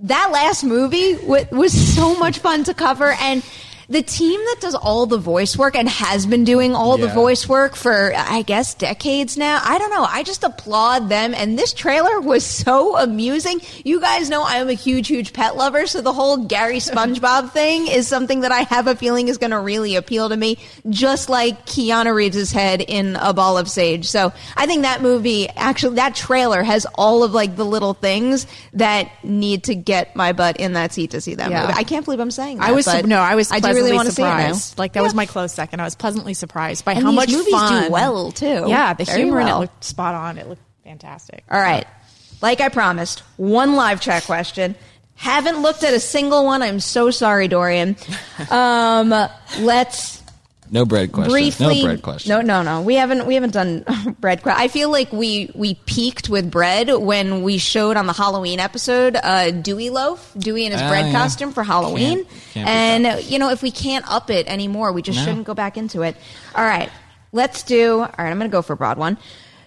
That last movie was so much fun to cover and. The team that does all the voice work and has been doing all the voice work for, I guess, decades now. I don't know. I just applaud them. And this trailer was so amusing. You guys know I am a huge, huge pet lover. So the whole Gary SpongeBob thing is something that I have a feeling is going to really appeal to me, just like Keanu Reeves' head in A Ball of Sage. So I think that movie, actually, that trailer has all of like the little things that need to get my butt in that seat to see that Yeah. movie. I can't believe I'm saying that. I was no, I was I pleasantly really want to see it now. surprised. Like that was my close second. I was pleasantly surprised by And how much movies do fun. well, too. Yeah, the Very humor in it looked spot on. It looked fantastic. All right. Like I promised, one live chat question. Haven't looked at a single one. I'm so sorry, Dorian. Um, let's No bread question. briefly. no bread question. No, no, no. We haven't. We haven't done bread. que- I feel like we we peaked with bread when we showed on the Halloween episode uh, Dewey loaf, Dewey in his Ah, bread yeah. costume for Halloween. Can't- can't and uh, you know, if we can't up it anymore, we just No. shouldn't go back into it. All right, let's do. All right, I'm going to go for a broad one.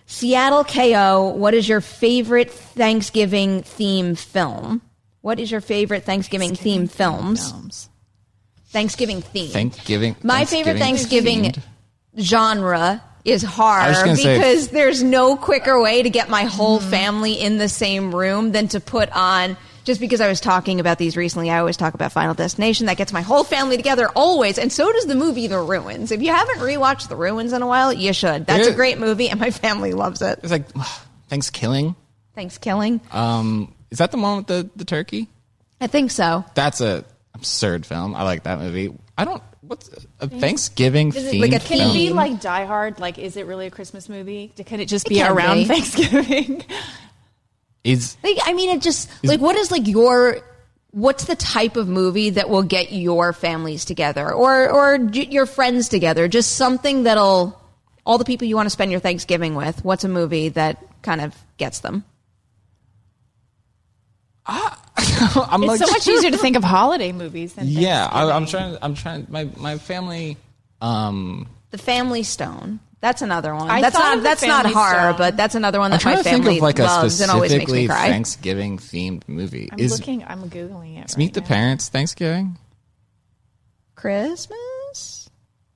Seattle KO. What is your favorite Thanksgiving theme film? What is your favorite Thanksgiving, theme films? Films. Thanksgiving theme. Thanksgiving. My favorite Thanksgiving themed. genre is horror gonna say- because there's no quicker way to get my whole family in the same room than to put on. Just because I was talking about these recently, I always talk about Final Destination. That gets my whole family together always, and so does the movie The Ruins. If you haven't rewatched The Ruins in a while, you should. That's a great movie, and my family loves it. It's like Thanksgiving. Thanks, Killing. Um, is that the one with the, the turkey? I think so. That's a absurd film. I like that movie. I don't. What's a Thanksgiving Is it themed like a Can it be Theme. like Die Hard? Like, is it really a Christmas movie? Can it just It be can around be. Thanksgiving? Is Like, I mean, it just like what is like your what's the type of movie that will get your families together or or j- your friends together? Just something that'll all the people you want to spend your Thanksgiving with. What's a movie that kind of gets them? I'm It's like so much easier to think of holiday movies than Yeah, I, I'm trying. I'm trying. My my family. Um, The Family Stone. That's another one. I that's not that's not Family horror, Stone. but that's another one I'm that my trying think family of like loves and always makes specifically me cry. Thanksgiving themed movie. I'm is looking. I'm googling it. Meet right the. Parents Thanksgiving? Christmas,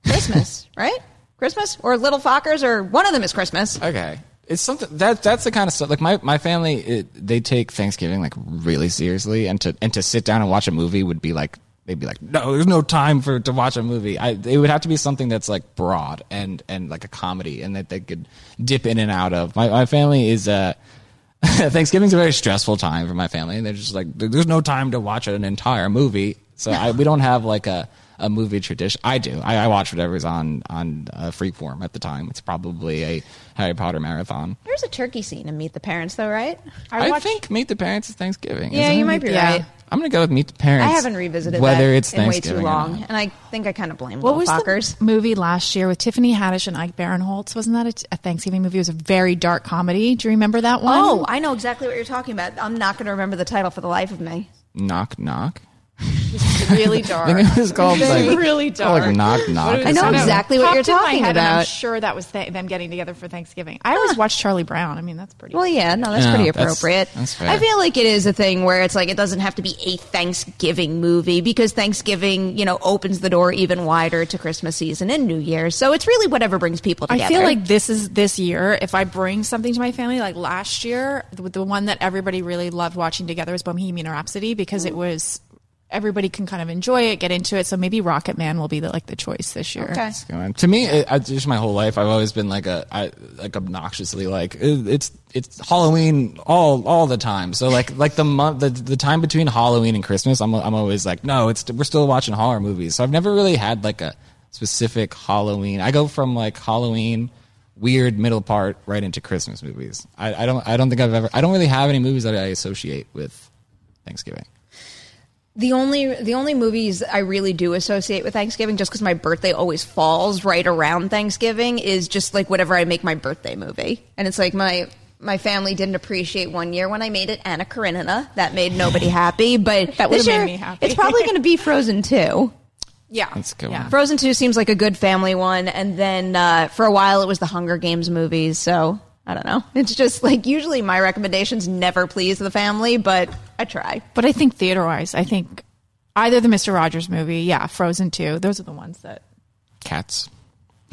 Christmas, right? Christmas or Little Fockers or one of them is Christmas. Okay. It's something that that's the kind of stuff. Like my my family, it, they take Thanksgiving like really seriously, and to and to sit down and watch a movie would be like they'd be like, no, there's no time for to watch a movie. I it would have to be something that's like broad and and like a comedy, and that they could dip in and out of. My my family is uh Thanksgiving's a very stressful time for my family. And they're just like, there's no time to watch an entire movie. So I, we don't have like a, a movie tradition. I do. I, I watch whatever's on on uh, Freeform at the time. It's probably a Harry Potter marathon. There's a turkey scene in Meet the Parents, though, right? I, watched- think Meet the Parents is Thanksgiving. Yeah, isn't you it? might be Yeah. right. I'm gonna go with Meet the Parents. I haven't revisited whether that it's in way too long, and I think I kind of blame the Fockers. What little was Fockers. the movie last year with Tiffany Haddish and Ike Barinholtz? Wasn't that a, Thanksgiving movie? It was a very dark comedy. Do you remember that one? Oh, I know exactly what you're talking about. I'm not going to remember the title for the life of me. Knock knock. Really dark. I think it was called Very, like really called, dark. like knock knock. I know exactly what you're talking head, and I'm about. sure that was th- them getting together for Thanksgiving. I always watch Charlie Brown. I mean, that's pretty. Well, yeah, no, that's Yeah, pretty appropriate. that's fair. I feel like it is a thing where it's like it doesn't have to be a Thanksgiving movie because Thanksgiving, you know, opens the door even wider to Christmas season and New Year's. So it's really whatever brings people together. I feel like this is this year. If I bring something to my family, like last year, the, the one that everybody really loved watching together was Bohemian Rhapsody because it mm. was everybody can kind of enjoy it, get into it. So maybe Rocket Man will be the, like the choice this year. Okay. To me, it, I, just my whole life, I've always been like a, I, like obnoxiously like it, it's it's Halloween all all the time. So like like the month the, the time between Halloween and Christmas, I'm I'm always like, no, it's we're still watching horror movies. So I've never really had like a specific Halloween. I go from like Halloween. Weird middle part right into Christmas movies. I, I don't. I don't think I've ever. I don't really have any movies that I associate with Thanksgiving. The only the only movies I really do associate with Thanksgiving, just because my birthday always falls right around Thanksgiving, is just like whatever I make my birthday movie, and it's like my my family didn't appreciate one year when I made it Anna Karenina. That made nobody happy, but That this would've made year, me happy. It's probably going to be Frozen two. Yeah, That's a good yeah. one. Frozen two seems like a good family one, and then uh, for a while it was the Hunger Games movies. So I don't know. It's just like usually my recommendations never please the family, but I try. But I think theater wise, I think either the Mister Rogers movie, yeah, Frozen two. Those are the ones that. Cats.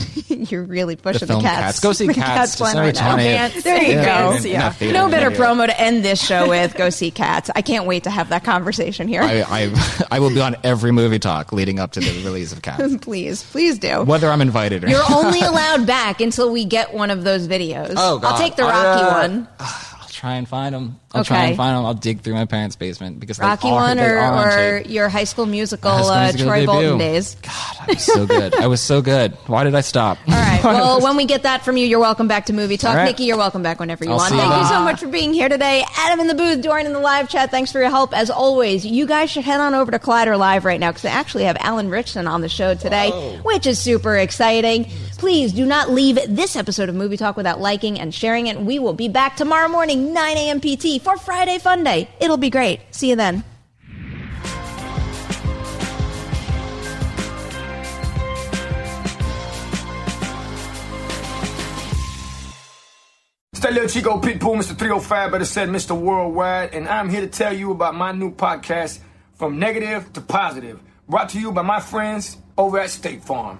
You're really pushing the, film cats. Cats. Go see The Cats, one right now. There you Yeah. go. In- in a theater. No better Yeah. promo to end this show with. Go see Cats. I can't wait to have that conversation here. I, I I will be on every movie talk leading up to the release of Cats, please, please do. whether I'm invited or not. You're not. only allowed back until we get one of those videos. Oh, God. I'll take the Rocky uh, one. I'll try and find them. I'll try and find them. I'll dig through my parents' basement because Rocky they are, one they or, are on or your High School Musical, High School uh, Musical Troy debut. Bolton days. God, I was so good. I was so good. Why did I stop? All right. Well, when we get that from you, you're welcome back to Movie Talk. All right. Nikki, you're welcome back whenever you I'll want. see you Thank you then. so much for being here today. Adam in the booth, Dorian in the live chat. Thanks for your help. As always, you guys should head on over to Collider Live right now because they actually have Alan Ritchson on the show today, which is super exciting. Please do not leave this episode of Movie Talk without liking and sharing it. We will be back tomorrow morning, 9 a.m. PT for Friday Fun Day. It'll be great. See you then. It's that little Chico Pitbull, Mr. 305, better said Mr. Worldwide, and I'm here to tell you about my new podcast, From Negative to Positive, brought to you by my friends over at State Farm.